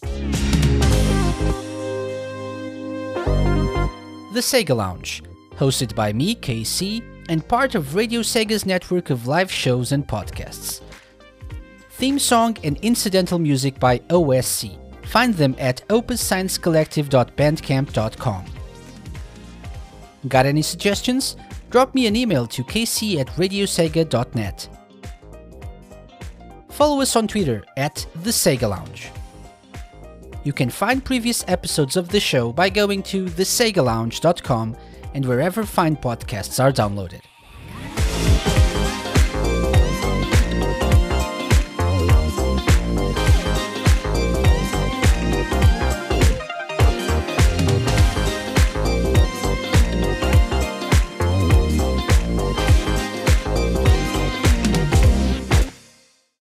The Sega Lounge, hosted by me, KC, and part of Radio Sega's network of live shows and podcasts. Theme song and incidental music by OSC. Find them at opussciencecollective.bandcamp.com. Got any suggestions? Drop me an email to kc at radiosega.net. Follow us on Twitter at The Sega Lounge. You can find previous episodes of the show by going to thesegalounge.com and wherever fine podcasts are downloaded.